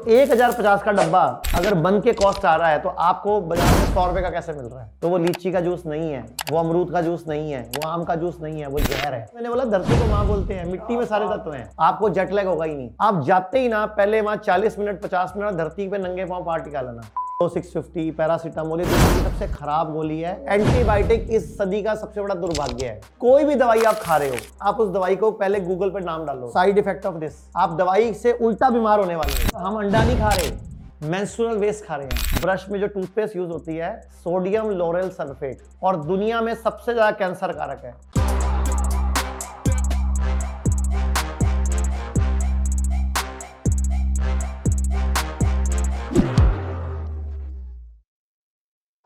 एक हज़ार पचास का डब्बा अगर बन के कॉस्ट आ रहा है तो आपको बाज़ार में सौ रुपए का कैसे मिल रहा है? तो वो लीची का जूस नहीं है, वो अमरूद का जूस नहीं है, वो आम का जूस नहीं है, वो जहर है। मैंने बोला, धरती को माँ बोलते हैं, मिट्टी में सारे तत्व हैं। आपको जेट लैग होगा ही नहीं। आप जाते ही ना, पहले वहाँ चालीस मिनट, पचास मिनट धरती पे नंगे पाँव पार्टी का लेना। तो 650 पैरासीटामोल, ये दुनिया की सबसे खराब गोली है। एंटीबायोटिक इस सदी का सबसे बड़ा दुर्भाग्य है। कोई भी दवाई आप खा रहे हो, आप उस दवाई को पहले गूगल पर नाम डालो। साइड इफ़ेक्ट ऑफ़ दिस आप दवाई से उल्टा बीमार होने वाले हैं। हम अंडा नहीं खा रहे मेंस्ट्रुअल वेस्ट खा रहे हैं। ब्रश में जो टूथपेस्ट यूज़ होती है सोडियम लोरेल सल्फेट और दुनिया में सबसे ज़्यादा कैंसर कारक है।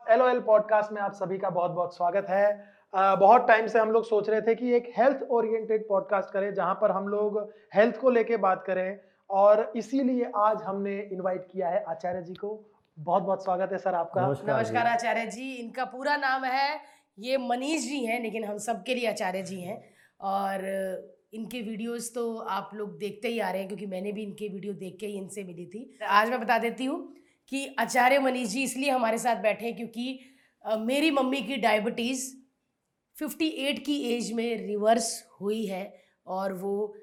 एल एल पॉडकास्ट में आप सभी का बहुत बहुत स्वागत है। बहुत टाइम से हम लोग सोच रहे थे कि एक हेल्थ ओरिएंटेड पॉडकास्ट करें जहाँ पर हम लोग हेल्थ को लेके बात करें। और इसीलिए आज हमने इनवाइट किया है आचार्य जी को। बहुत बहुत स्वागत है सर आपका। नमस्कार नमस्कार आचार्य जी। इनका पूरा नाम है ये मनीष जी हैं लेकिन हम सबके लिए आचार्य जी हैं। और इनके वीडियोस तो आप लोग देखते ही आ रहे हैं क्योंकि मैंने भी इनके वीडियो देख के ही इनसे मिली थी। आज मैं बता देती हूँ कि आचार्य मनीष जी इसलिए हमारे साथ बैठे हैं क्योंकि मेरी मम्मी की डायबिटीज़ 58 की एज में रिवर्स हुई है और वो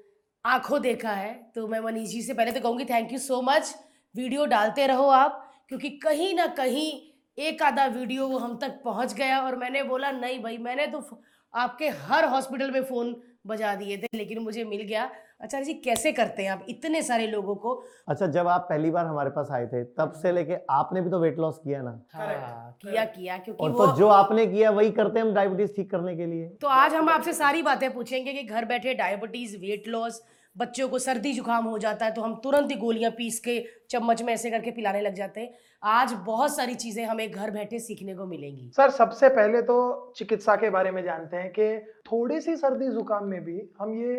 आँखों देखा है। तो मैं मनीष जी से पहले तो कहूँगी thank you so much video डालते रहो आप, क्योंकि कहीं ना कहीं एक आधा वीडियो हम तक पहुँच गया और मैंने बोला, नहीं भाई, मैंने तो आपके हर हॉस्पिटल में फ़ोन बजा दिए थे लेकिन मुझे मिल गया। अच्छा जी कैसे करते हैं आप इतने सारे लोगों को? अच्छा जब आप पहली बार हमारे पास आए थे तब से लेके आपने भी तो वेट लॉस किया ना? हाँ, किया किया क्योंकि और वो तो जो आपने किया वही करते हैं हम डायबिटीज़ ठीक करने के लिए। तो आज हम आपसे सारी बातें पूछेंगे कि घर बैठे डायबिटीज़ वेट लॉस बच्चों को सर्दी जुकाम हो जाता है तो हम तुरंत ही गोलियाँ पीस के चम्मच में ऐसे करके पिलाने लग जाते हैं। आज बहुत सारी चीज़ें हमें घर बैठे सीखने को मिलेंगी। सर सबसे पहले तो चिकित्सा के बारे में जानते हैं कि थोड़ी सी सर्दी जुकाम में भी हम ये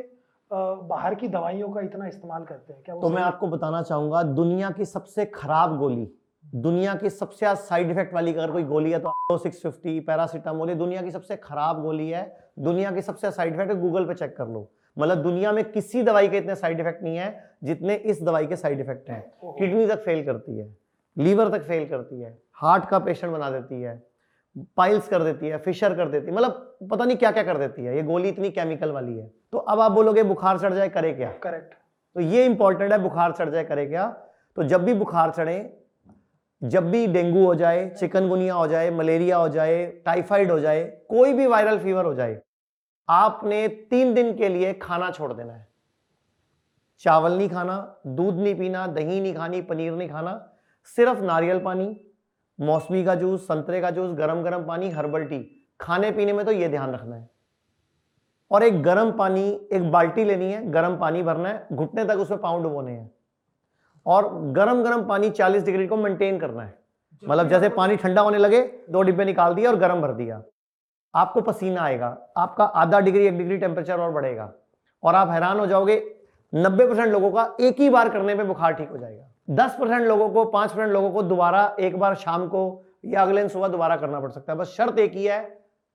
बाहर की दवाइयों का इतना इस्तेमाल करते हैं। क्या तो मैं आपको बताना चाहूँगा दुनिया की सबसे खराब गोली दुनिया की सबसे ज़्यादा साइड इफ़ेक्ट वाली अगर कोई गोली है तो सिक्स फिफ्टी पैरासीटामोल दुनिया की सबसे खराब गोली है। दुनिया की सबसे साइड इफ़ेक्ट गूगल पे चेक कर लो। मतलब दुनिया में किसी दवाई के इतने साइड इफ़ेक्ट नहीं है जितने इस दवाई के साइड इफ़ेक्ट हैं। किडनी तक फेल करती है लीवर तक फेल करती है हार्ट का पेशेंट बना देती है पाइल्स कर देती है फिशर कर देती है मतलब पता नहीं क्या क्या कर देती है। ये गोली इतनी केमिकल वाली है। तो अब आप बोलोगे बुखार चढ़ जाए करे क्या? करेक्ट तो ये इंपॉर्टेंट है बुखार चढ़ जाए करे क्या? तो जब भी बुखार चढ़े जब भी डेंगू हो जाए चिकनगुनिया हो जाए मलेरिया हो जाए टाइफाइड हो जाए कोई भी वायरल फीवर हो जाए आपने तीन दिन के लिए खाना छोड़ देना है। चावल नहीं खाना, दूध नहीं पीना, दही नहीं खानी, पनीर नहीं खाना, सिर्फ़ नारियल पानी, मौसमी का जूस, संतरे का जूस, गरम गरम पानी, हर्बल टी। खाने पीने में तो ये ध्यान रखना है। और एक गर्म पानी, एक बाल्टी लेनी है, गर्म पानी भरना है, घुटने तक उसमें पाउंड डुबोने हैं। और गरम गरम पानी 40 डिग्री को मेंटेन करना है। मतलब जैसे पानी ठंडा होने लगे, दो डिब्बे निकाल दिया और गर्म भर दिया। आपको पसीना आएगा, आपका आधा डिग्री, एक डिग्री टेम्परेचर और बढ़ेगा और आप हैरान हो जाओगे 90 परसेंट लोगों का एक ही बार करने पे बुखार ठीक हो जाएगा। 10 परसेंट लोगों को 5 परसेंट लोगों को दोबारा एक बार शाम को या अगले दिन सुबह दोबारा करना पड़ सकता है। बस शर्त एक ही है,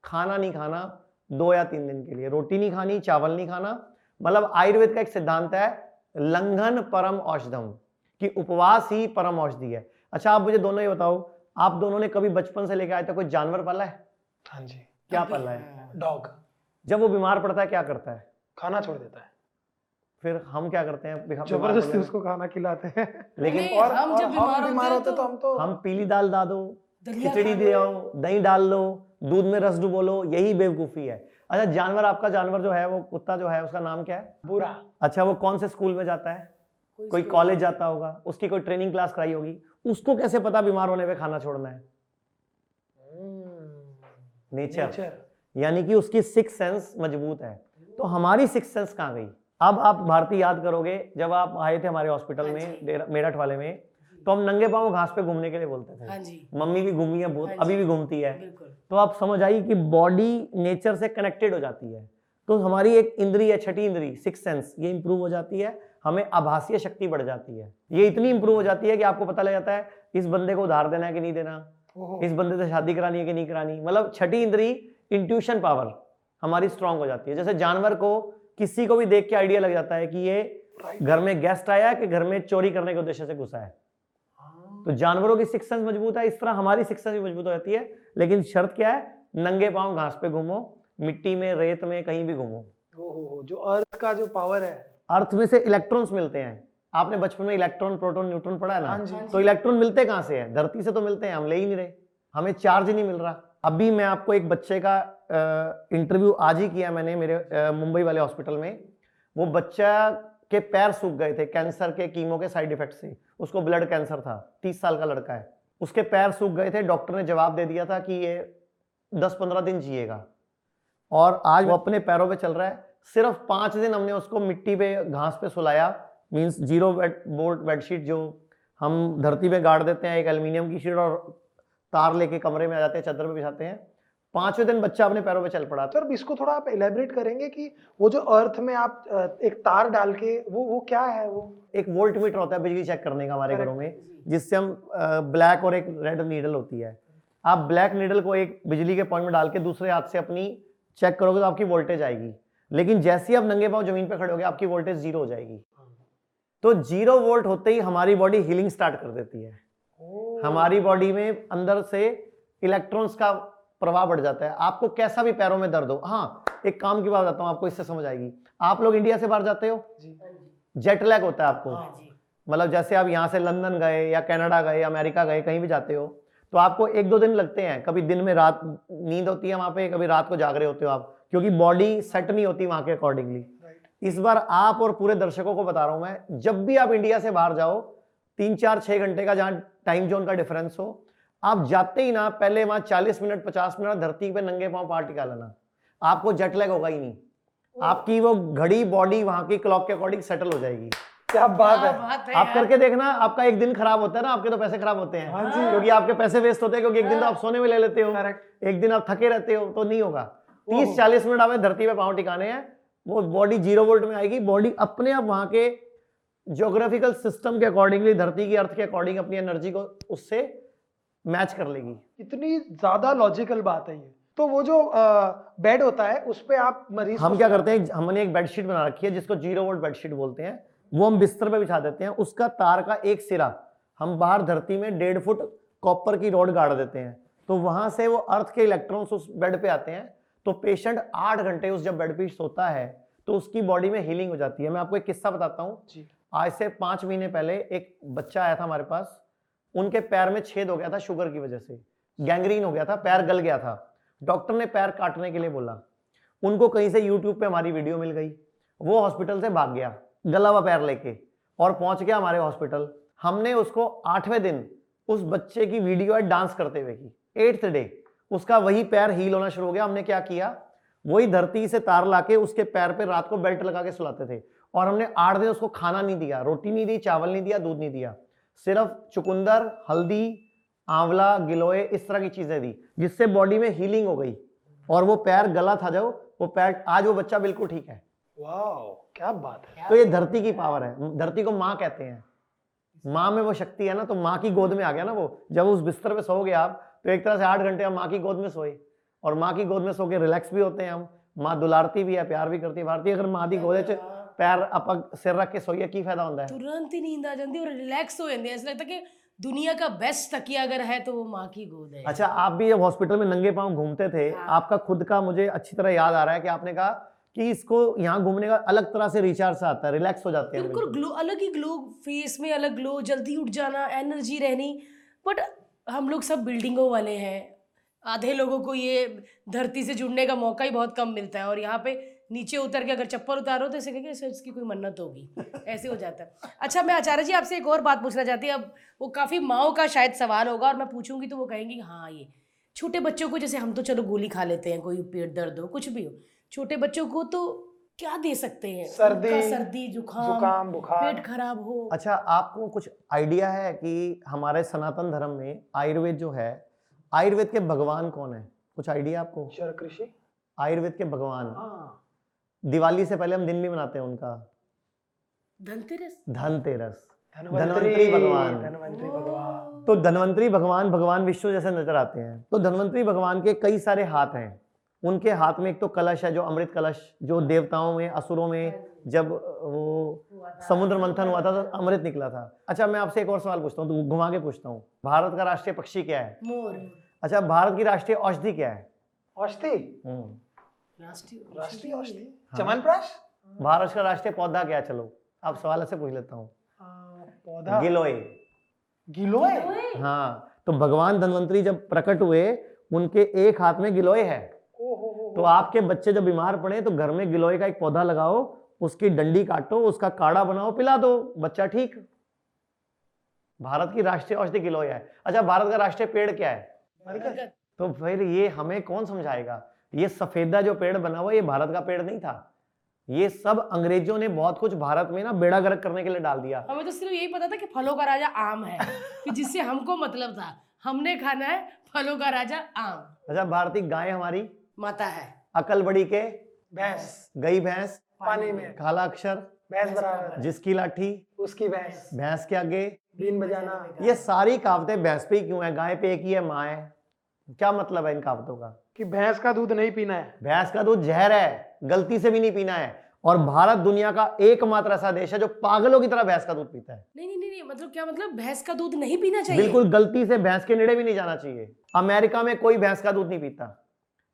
खाना नहीं खाना दो या तीन दिन के लिए। रोटी नहीं खानी, चावल नहीं खाना। मतलब आयुर्वेद का एक सिद्धांत है, लंघन परम औषधम, कि उपवास ही परम औषधि है। अच्छा आप मुझे दोनों ही बताओ, आप दोनों ने कभी बचपन से लेकर आए थे कोई जानवर पाला है? हाँ जी। क्या पाला है? डॉग जब वो बीमार पड़ता है क्या करता है? खाना छोड़ देता है। फिर हम क्या करते हैं? ज़बरदस्ती उसको खाना खिलाते हैं। लेकिन और हम जब बीमार होते होते तो हम तो हम पीली दाल दा दो खिचड़ी दे आओ दही डाल लो दूध में रस डुबो लो यही बेवकूफ़ी है। अच्छा जानवर आपका जानवर जो है वो कुत्ता जो है उसका नाम क्या है? बुरा अच्छा वो कौन से स्कूल में जाता है? कोई कॉलेज जाता होगा उसकी कोई ट्रेनिंग क्लास कराई होगी उसको कैसे पता बीमार होने पे खाना छोड़ना है? नेचर नेचर यानी कि उसकी सिक्स सेंस मज़बूत है। तो हमारी सिक्स सेंस कहाँ गई? अब आप भारती याद करोगे जब आप आए थे हमारे हॉस्पिटल हाँ में मेरठ वाले में तो हम नंगे पाँव घास पे घूमने के लिए बोलते हाँ थे मम्मी भी घूमी है बहुत हाँ अभी भी घूमती है। तो आप समझ आई कि बॉडी नेचर से कनेक्टेड हो जाती है। तो हमारी एक इंद्री है छठी इंद्री सिक्स सेंस ये इंप्रूव हो जाती है हमें आभासीय शक्ति बढ़ जाती है। ये इतनी इंप्रूव हो जाती है कि आपको पता लग जाता है इस बंदे को उधार देना है कि नहीं देना। इस बंदे से शादी करानी है कि नहीं करानी? मतलब छठी इंद्री इंट्यूशन पावर हमारी स्ट्रांग हो जाती है। जैसे जानवर को किसी को भी देख के आइडिया लग जाता है कि ये घर में गेस्ट आया कि घर में चोरी करने के उद्देश्य से घुसा है। तो जानवरों की सिक्स सेंस मज़बूत है इस तरह हमारी सिक्स सेंस भी मज़बूत हो जाती है। लेकिन शर्त क्या है? नंगे पाँव घास पे घूमो मिट्टी में रेत में कहीं भी घूमो। हो हो जो अर्थ का जो पावर है। अर्थ में से इलेक्ट्रॉन्स मिलते हैं। आपने बचपन में इलेक्ट्रॉन प्रोटॉन न्यूट्रॉन पढ़ा है ना? हाँ तो इलेक्ट्रॉन मिलते कहाँ से हैं? धरती से तो मिलते हैं हम ले ही नहीं रहे। हमें चार्ज ही नहीं मिल रहा। अभी मैं आपको एक बच्चे का इंटरव्यू आज ही किया मैंने मेरे मुंबई वाले हॉस्पिटल में। वो बच्चा के पैर सूख गए थे कैंसर के कीमो के साइड इफ़ेक्ट से। उसको ब्लड कैंसर था। तीस साल का लड़का है। उसके पैर सूख गए थे डॉक्टर ने जवाब दे दिया था कि ये दस पंद्रह दिन जिएगा। और आज वो अपने पैरों पे चल रहा है। सिर्फ़ पाँच दिन हमने उसको मिट्टी पे घास पे सुलाया। मीन्स ज़ीरो बेड बोल्ट बेडशीट जो हम धरती पे गाड़ देते हैं एक एल्यूमिनियम की शीट और तार लेके कमरे में आ जाते हैं चादर पे बिछाते हैं। पाँचवें दिन बच्चा अपने पैरों पे चल पड़ा। सर इसको थोड़ा आप एलेबरेट करेंगे कि वो जो अर्थ में आप एक तार डाल के वो वो क्या है वो? एक वोल्ट मीटर होता है बिजली चेक करने का हमारे घरों में जिससे हम ब्लैक और एक रेड नीडल होती है। आप ब्लैक नीडल को एक बिजली के पॉइंट में डाल के दूसरे हाथ से अपनी चेक करोगे तो आपकी वोल्टेज आएगी। लेकिन जैसे ही आप नंगे पाँव ज़मीन पर खड़े होगे आपकी वोल्टेज ज़ीरो हो जाएगी। तो ज़ीरो वोल्ट होते ही हमारी बॉडी हीलिंग स्टार्ट कर देती है। हमारी बॉडी में अंदर से इलेक्ट्रॉन्स का प्रभाव बढ़ जाता है। आपको कैसा भी पैरों में दर्द हो। हाँ एक काम की बात बताता हूँ आपको इससे समझ आएगी। आप लोग इंडिया से बाहर जाते हो? जी। जेट लैग होता है आपको। हाँ मतलब जैसे आप यहाँ से लंदन गए या कनाडा गए अमेरिका गए कहीं भी जाते हो तो आपको एक दो दिन लगते हैं। कभी दिन में रात नींद होती है वहाँ पे कभी रात को जाग रहे होते हो आप क्योंकि बॉडी सेट नहीं होती वहाँ के अकॉर्डिंगली इस बार आप और पूरे दर्शकों को बता रहा हूँ मैं जब भी आप इंडिया से बाहर जाओ तीन चार छह घंटे का जहाँ टाइम जोन का डिफरेंस हो आप जाते ही ना पहले वहाँ चालीस मिनट पचास मिनट धरती पे नंगे पाँव पार टिका लेना। आपको जेट लैग होगा ही नहीं। आपकी वो घड़ी बॉडी वहाँ की क्लॉक के अकॉर्डिंग सेटल हो जाएगी। क्या बात है। बात है आप करके देखना आपका एक दिन खराब होता है ना आपके तो पैसे खराब होते हैं। हाँ जी। क्योंकि आपके पैसे वेस्ट होते हैं क्योंकि एक दिन तो आप सोने में ले लेते हो। एक दिन आप थके रहते हो तो नहीं होगा। तीस चालीस मिनट हमें धरती पे पाँव टिकाने हैं। वो बॉडी ज़ीरो वोल्ट में आएगी बॉडी अपने आप वहाँ के ज्योग्राफिकल सिस्टम के अकॉर्डिंगली धरती की अर्थ के अकॉर्डिंग अपनी एनर्जी को उससे मैच कर लेगी। इतनी ज़्यादा लॉजिकल बात है ये। तो वो जो बेड होता है उस पर आप मरीज़ हम क्या करते हैं हमने एक बेडशीट बना रखी है जिसको ज़ीरो वोल्ट बेडशीट बोलते हैं। वो हम बिस्तर पे बिछा देते हैं उसका तार का एक सिरा हम बाहर धरती में डेढ़ फुट कॉपर की रोड गाड़ देते हैं। तो वहाँ से वो अर्थ के इलेक्ट्रॉन्स उस बेड पे आते हैं तो पेशेंट आठ घंटे उस जब बेड पे सोता है तो उसकी बॉडी में हीलिंग हो जाती है। मैं आपको एक किस्सा बताता हूँ। आज से पाँच महीने पहले एक बच्चा आया था हमारे पास। उनके पैर में छेद हो गया था शुगर की वजह से। गैंग्रीन हो गया था पैर गल गया था। डॉक्टर ने पैर काटने के लिए बोला। उनको कहीं से यूट्यूब पे हमारी वीडियो मिल गई। वो हॉस्पिटल से भाग गया गला हुआ पैर लेके और पहुँच गया हमारे हॉस्पिटल हमने उसको आठवें दिन उस बच्चे की वीडियो है डांस करते हुए की। एट्थ डे उसका वही पैर हील होना शुरू हो गया। हमने क्या किया? वही धरती से तार लाके उसके पैर पे रात को बेल्ट लगा के सुलाते थे। और हमने आठ दिन उसको खाना नहीं दिया रोटी नहीं दी चावल नहीं दिया दूध नहीं दिया। सिर्फ़ चुकंदर हल्दी आंवला गिलोय इस तरह की चीज़ें दी जिससे बॉडी में हीलिंग हो गई। और वो पैर गला था जो वो पैर आज वो बच्चा बिल्कुल ठीक है। वाओ क्या बात है। तो ये धरती की पावर है। धरती को माँ कहते हैं। माँ में वो शक्ति है ना तो माँ की गोद में आ गया ना वो। जब उस बिस्तर पे सोओगे आप तो एक तरह से आठ घंटे हम माँ की गोद में सोए और माँ की गोद में सो के रिलैक्स भी होते हैं हम माँ दुलारती भी है प्यार भी करती है भारती अगर माँ की गोद च पैर ਆਪਾਂ ਸਿਰ ਰੱਖ ਕੇ ਸੋਈਏ ਕੀ ਫਾਇਦਾ ਹੁੰਦਾ ਹੈ तुरंत ही नींद आ जाती है और रिलैक्स हो जाते हैं ऐसा लगता है कि दुनिया का बेस्ट तकिया अगर है तो वो माँ की गोद है अच्छा आप भी जब हॉस्पिटल में नंगे पांव घूमते थे हाँ। आपका खुद का मुझे अच्छी तरह याद आ रहा है कि आपने कहा कि इसको यहाँ घूमने का अलग तरह से रिचार्ज से आता है रिलैक्स हो जाते हैं बिल्कुल बिल्कुल। ग्लो अलग ही ग्लो फेस में अलग ग्लो जल्दी उठ जाना एनर्जी रहनी बट हम लोग सब बिल्डिंगों वाले हैं। आधे लोगों को ये धरती से जुड़ने का मौका ही बहुत कम मिलता है और यहाँ पे नीचे उतर के अगर चप्पल उतारो तो ऐसे कहेंगे "सर, इसकी कोई मन्नत होगी। ऐसे हो जाता है। अच्छा मैं आचार्य जी आपसे एक और बात पूछना चाहती हूँ। अब वो काफ़ी माओ का शायद सवाल होगा और मैं पूछूँगी तो वो कहेंगी हाँ ये छोटे बच्चों को जैसे हम तो चलो गोली खा लेते हैं कोई पेट दर्द हो कुछ भी हो। छोटे बच्चों को तो क्या दे सकते हैं? सर्दी, सर्दी जुकाम जुकाम बुखार। पेट खराब हो। अच्छा आपको कुछ आइडिया है कि हमारे सनातन धर्म में आयुर्वेद जो है आयुर्वेद के भगवान कौन है? कुछ आइडिया आपको? शर कृषि। आयुर्वेद के भगवान। हाँ। दिवाली से पहले हम दिन भी मनाते हैं उनका। धनतेरस? धनतेरस। धनवंतरी धनवंतरी भगवान। धनवंतरी भगवान। तो धनवंतरी भगवान भगवान विष्णु जैसे नज़र आते हैं। तो धनवंतरी भगवान के कई सारे हाथ हैं। उनके हाथ में एक तो कलश है जो अमृत कलश जो देवताओं में असुरों में जब वो समुद्र मंथन हुआ था तो अमृत निकला था। अच्छा मैं आपसे एक और सवाल पूछता हूँ तो घुमा के पूछता हूँ। भारत का राष्ट्रीय पक्षी क्या है? मोर। अच्छा भारत की राष्ट्रीय औषधि क्या है? औषधि? हम्म। राष्ट्रीय राष्ट्रीय औषधि? हाँ। चमनप्राश? भारत का राष्ट्रीय पौधा क्या चलो आप सवाल ऐसे पूछ लेता हूँ। पौधा? गिलोय? गिलोय? हाँ तो भगवान धनवंतरी जब प्रकट हुए उनके एक हाथ में गिलोय हो। तो आपके बच्चे जब बीमार पड़े तो घर में गिलोय का एक पौधा लगाओ उसकी डंडी काटो उसका काढ़ा बनाओ पिला दो बच्चा ठीक। भारत की राष्ट्रीय औषधि गिलोय है। अच्छा भारत का राष्ट्रीय पेड़ क्या है? तो फिर ये हमें कौन समझाएगा? ये सफेदा जो पेड़ बना हुआ ये भारत का पेड़ नहीं था। ये सब अंग्रेज़ों ने बहुत कुछ भारत में ना बेड़ा गर्क करने के लिए डाल दिया। हमें तो सिर्फ़ यही पता था कि फलों का राजा आम है कि जिससे हमको मतलब था। हमने खाना है फलों का राजा आम। अच्छा भारतीय गाय हमारी? माता है। अकल बड़ी के भैंस। गई भैंस पानी में। काला अक्षर भैंस बराबर जिसकी लाठी उसकी भैंस। भैंस के आगे। बीन बजाना। ये सारी कहावतें भैंस पे क्यों है? गाय पे एक ही है माँ है। क्या मतलब है इन कहावतों का? कि भैंस का दूध नहीं पीना है। भैंस का दूध जहर है गलती से भी नहीं पीना है। और भारत दुनिया का एकमात्र ऐसा देश है जो पागलों की तरह भैंस का दूध पीता है। नहीं नहीं नहीं नहीं, मतलब क्या मतलब? भैंस का दूध नहीं पीना चाहिए? बिल्कुल गलती से भैंस के नेड़े भी नहीं जाना चाहिए। अमेरिका में कोई भैंस का दूध नहीं पीता।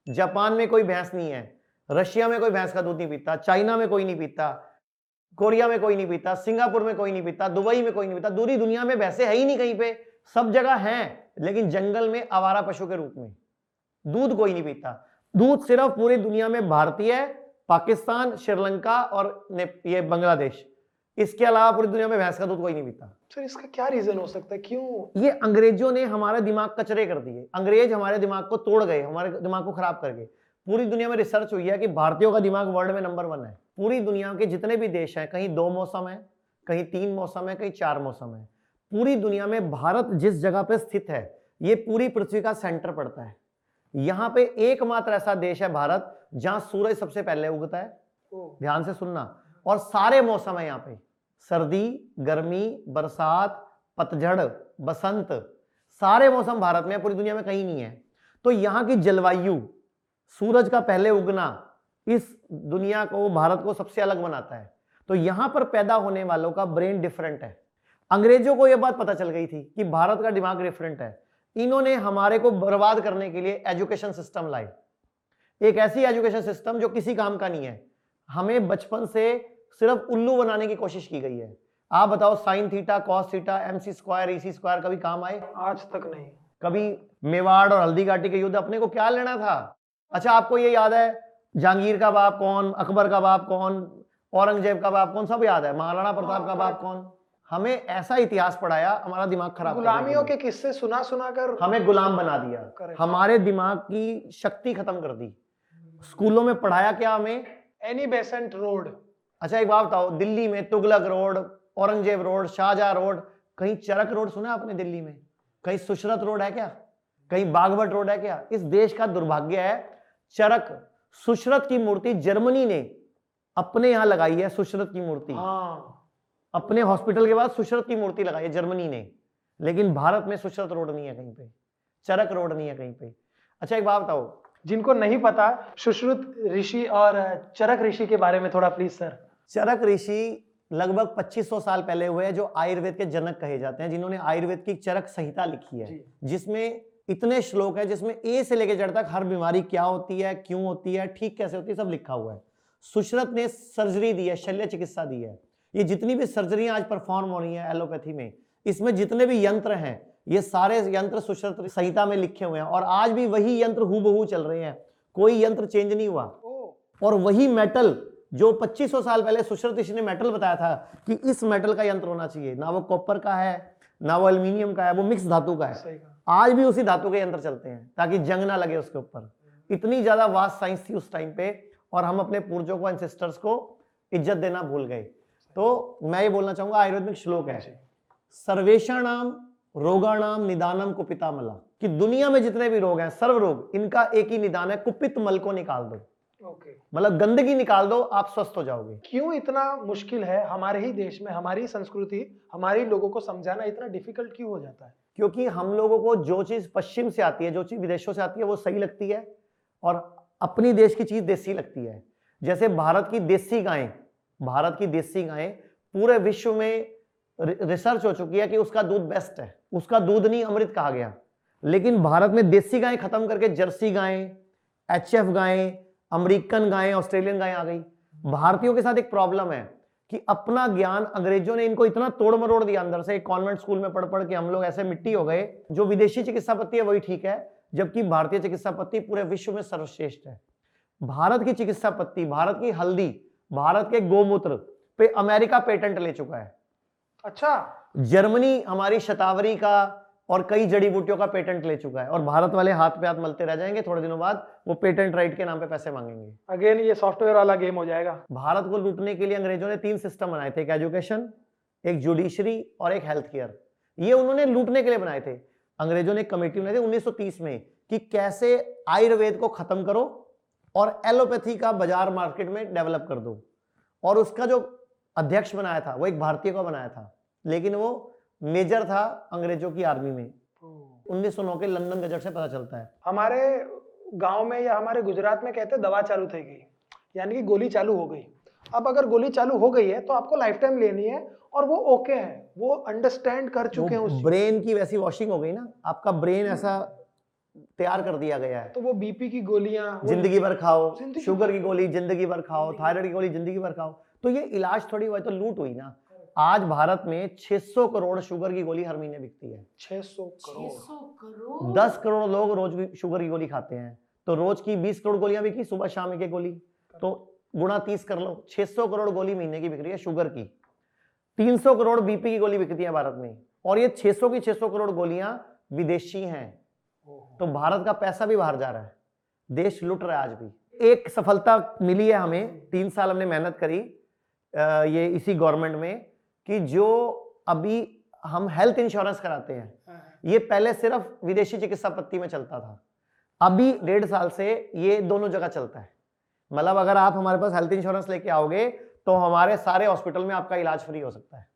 जापान में कोई भैंस नहीं है, रशिया में कोई भैंस का दूध नहीं पीता, चाइना में कोई नहीं पीता, कोरिया में कोई नहीं पीता, सिंगापुर में कोई नहीं पीता, दुबई में कोई नहीं पीता, दूरी दुनिया में भैंसे है ही नहीं कहीं पे, सब जगह हैं, लेकिन जंगल में आवारा पशु के रूप में, दूध कोई नहीं पीता। दूध सिर्फ़ पूरी दुनिया में भारतीय, पाकिस्तान, श्रीलंका और ये बांग्लादेश, इसके अलावा पूरी दुनिया में भैंस का दूध कोई नहीं पीता। सर इसका क्या रीजन हो सकता है? क्यों? ये अंग्रेज़ों ने हमारे दिमाग कचरे कर दिए। अंग्रेज़ हमारे दिमाग को तोड़ गए हमारे दिमाग को खराब कर गए। पूरी दुनिया में रिसर्च हुई है कि भारतीयों का दिमाग वर्ल्ड में नंबर वन है। पूरी दुनिया के जितने भी देश हैं कहीं दो मौसम है कहीं तीन मौसम है कहीं चार मौसम है पूरी दुनिया में भारत जिस जगह पे स्थित है ये पूरी पृथ्वी का सेंटर पड़ता है। यहाँ पे एकमात्र ऐसा देश है भारत जहाँ सूरज सबसे पहले उगता है। ध्यान से सुनना। और सारे मौसम है यहाँ पे। सर्दी, गर्मी, बरसात, पतझड़, बसंत, सारे मौसम भारत में, पूरी दुनिया में कहीं नहीं है। तो यहाँ की जलवायु, सूरज का पहले उगना, इस दुनिया को, भारत को सबसे अलग बनाता है। तो यहाँ पर पैदा होने वालों का ब्रेन डिफरेंट है। अंग्रेज़ों को यह बात पता चल गई थी कि भारत का दिमाग डिफरेंट है। इन्होंने हमारे को बर्बाद करने के लिए एजुकेशन सिस्टम लाए। एक ऐसी एजुकेशन सिस्टम जो किसी काम का नहीं है। हमें बचपन से सिर्फ़ उल्लू बनाने की कोशिश की गई है। आप बताओ sine theta cos theta M C square C square कभी काम आए? आज तक नहीं। कभी मेवाड़ और हल्दी घाटी के युद्ध अपने को क्या लेना था? अच्छा आपको ये याद है जहांगीर का बाप कौन अकबर का बाप कौन औरंगज़ेब का बाप कौन सब याद है। महाराणा प्रताप का बाप कौन? हमें ऐसा इतिहास पढ़ाया हमारा दिमाग खराब गुलामियों के किस्से सुना सुना कर हमें गुलाम बना दिया। हमारे दिमाग की शक्ति खत्म कर दी। स्कूलों में पढ़ाया क्या हमें? Annie Besant road. अच्छा एक बात बताओ दिल्ली में Tughlaq road Aurangzeb road Shahjahan road कहीं चरक रोड सुना आपने दिल्ली में? कहीं सुशरत रोड है क्या? कहीं बागवट रोड है क्या? इस देश का दुर्भाग्य है चरक सुशरत की मूर्ति जर्मनी ने अपने यहाँ लगाई है सुशरत की मूर्ति। हाँ। अपने हॉस्पिटल के बाद सुशरत की मूर्ति लगाई है जर्मनी ने। लेकिन भारत में सुशरत रोड नहीं है कहीं पे चरक रोड नहीं है कहीं पे। अच्छा एक बात बताओ। जिनको नहीं पता सुश्रुत ऋषि और चरक ऋषि के बारे में थोड़ा प्लीज़ सर चरक ऋषि लगभग 2500 साल पहले हुए हैं जो आयुर्वेद के जनक कहे जाते हैं जिन्होंने आयुर्वेद की चरक संहिता लिखी है। जिसमें इतने श्लोक है जिसमें ए से लेकर जड़ तक हर बीमारी क्या होती है क्यों होती है ठीक कैसे होती है सब लिखा हुआ है। सुशरत ने सर्जरी दी है शल्य चिकित्सा दी है। ये जितनी भी सर्जरियाँ आज परफॉर्म हो रही है एलोपैथी में इसमें जितने भी यंत्र हैं ये सारे यंत्र सुशरत संहिता में लिखे हुए हैं और आज भी वही यंत्र हूबहू चल रहे हैं। कोई यंत्र चेंज नहीं हुआ। और वही मेटल जो 2500 साल पहले सुश्रत ऋषि ने मेटल बताया था कि इस मेटल का यंत्र होना चाहिए। ना वो कॉपर का है ना वो एल्यूमिनियम का है वो मिक्स धातु का है। आज भी उसी धातु के यंत्र चलते हैं ताकि जंग ना लगे उसके ऊपर। इतनी ज़्यादा वास्ट साइंस थी उस टाइम पे और हम अपने पूर्वजों को एंसेस्टर्स को इज़्ज़त देना भूल गए। तो मैं ये बोलना चाहूँगा आयुर्वेदिक श्लोक है सर्वेशाणाम रोगाणाम निदानम कुपिता मला कि दुनिया में जितने भी रोग हैं सर्व रोग इनका एक ही निदान है कुपित मल को निकाल दो। मतलब गंदगी निकाल दो आप स्वस्थ हो जाओगे। क्यों इतना मुश्किल है हमारे ही देश में हमारी संस्कृति हमारे लोगों को समझाना इतना डिफ़िकल्ट क्यों हो जाता है? क्योंकि हम लोगों को जो चीज़ पश्चिम से आती है जो चीज़ विदेशों से आती है वो सही लगती है और अपनी देश की चीज़ देसी लगती है। जैसे भारत की देसी गायें भारत की देसी गायें पूरे विश्व में रिसर्च हो चुकी है कि उसका दूध बेस्ट है। उसका दूध नहीं अमृत कहा गया। लेकिन भारत में देसी गायें खत्म करके जर्सी गायें एच एफ़ गायें अमेरिकन गायें ऑस्ट्रेलियन गायें आ गई। भारतीयों के साथ एक प्रॉब्लम है कि अपना ज्ञान अंग्रेज़ों ने इनको इतना तोड़ मरोड़ दिया अंदर से एक कॉन्वेंट स्कूल में पढ़ पढ़ के हम लोग ऐसे मिट्टी हो गए जो विदेशी चिकित्सा पत्ती है वही ठीक है जबकि भारतीय चिकित्सा पत्ती पूरे विश्व में सर्वश्रेष्ठ है। भारत की चिकित्सा पत्ती भारत की हल्दी भारत के गोमूत्र पे अमेरिका पेटेंट ले चुका है। अच्छा। जर्मनी हमारी शतावरी का और कई जड़ी बूटियों का पेटेंट ले चुका है और भारत वाले हाथ पे हाथ मलते रह जाएँगे थोड़े दिनों बाद वो पेटेंट राइट के नाम पे पैसे मांगेंगे। अगेन ये सॉफ्टवेयर वाला गेम हो जाएगा। भारत को लूटने के लिए अंग्रेज़ों ने तीन सिस्टम बनाए थे एक एजुकेशन एक जुडिशरी और एक हेल्थ केयर। ये उन्होंने लूटने के लिए बनाए थे। अंग्रेज़ों ने एक कमेटी बनाई थी 1930 में कि कैसे आयुर्वेद को खत्म करो और एलोपैथी का बाज़ार मार्केट में डेवलप कर दो। और उसका जो अध्यक्ष बनाया था वो एक भारतीय को बनाया था लेकिन वो मेजर था अंग्रेज़ों की आर्मी में। 1909 के लंदन गजट से पता चलता है। हमारे गाँव में या हमारे गुजरात में कहते हैं दवा चालू થઈ गई यानी कि गोली चालू हो गई। अब अगर गोली चालू हो गई है तो आपको लाइफ टाइम लेनी है और वो ओके है वो अंडरस्टैंड कर चुके हैं उस ब्रेन की। वैसी वॉशिंग हो गई ना आपका ब्रेन ऐसा तैयार कर दिया गया है। तो वो बीपी की गोलियाँ ज़िंदगी भर खाओ शुगर की गोली ज़िंदगी भर खाओ थायराइड की गोली ज़िंदगी भर खाओ। तो ये इलाज थोड़ी हुआ तो लूट हुई ना। आज भारत में 600 करोड़ शुगर की गोली हर महीने बिकती है। 600 करोड़। 600 करोड़? 10 करोड़ लोग रोज भी शुगर की गोली खाते हैं। तो रोज की 20 करोड़ गोलियाँ बिकी सुबह शाम एक एक गोली। तो गुणा 30 कर लो 600 करोड़ गोली महीने की बिक रही है शुगर की। 300 करोड़ बीपी की गोली बिकती है भारत में। और ये 600 की 600 करोड़ गोलियाँ विदेशी हैं। तो भारत का पैसा भी बाहर जा रहा है। देश लुट रहा है आज भी। एक सफलता मिली है हमें। तीन साल हमने मेहनत करी ये इसी गवर्नमेंट में। कि जो अभी हम हेल्थ इंश्योरेंस कराते हैं हाँ, ये पहले सिर्फ़ विदेशी चिकित्सा पत्ती में चलता था। अभी डेढ़ साल से ये दोनों जगह चलता है। मतलब अगर आप हमारे पास हेल्थ इंश्योरेंस लेके आओगे तो हमारे सारे हॉस्पिटल में आपका इलाज फ्री हो सकता है।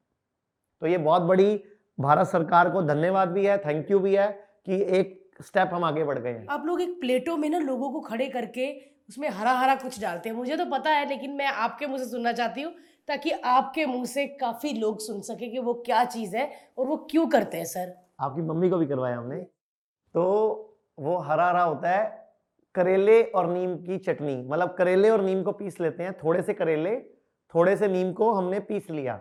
तो ये बहुत बड़ी भारत सरकार को धन्यवाद भी है थैंक यू भी है कि एक स्टेप हम आगे बढ़ गए हैं। आप लोग एक प्लेटो में ना लोगों को खड़े करके उसमें हरा हरा कुछ डालते हैं। मुझे तो पता है लेकिन मैं आपके मुँह से सुनना चाहती हूँ ताकि आपके मुँह से काफ़ी लोग सुन सके कि वो क्या चीज़ है और वो क्यों करते हैं सर? आपकी मम्मी को भी करवाया हमने। तो वो हरा हरा होता है करेले और नीम की चटनी। मतलब करेले और नीम को पीस लेते हैं थोड़े से करेले थोड़े से नीम को हमने पीस लिया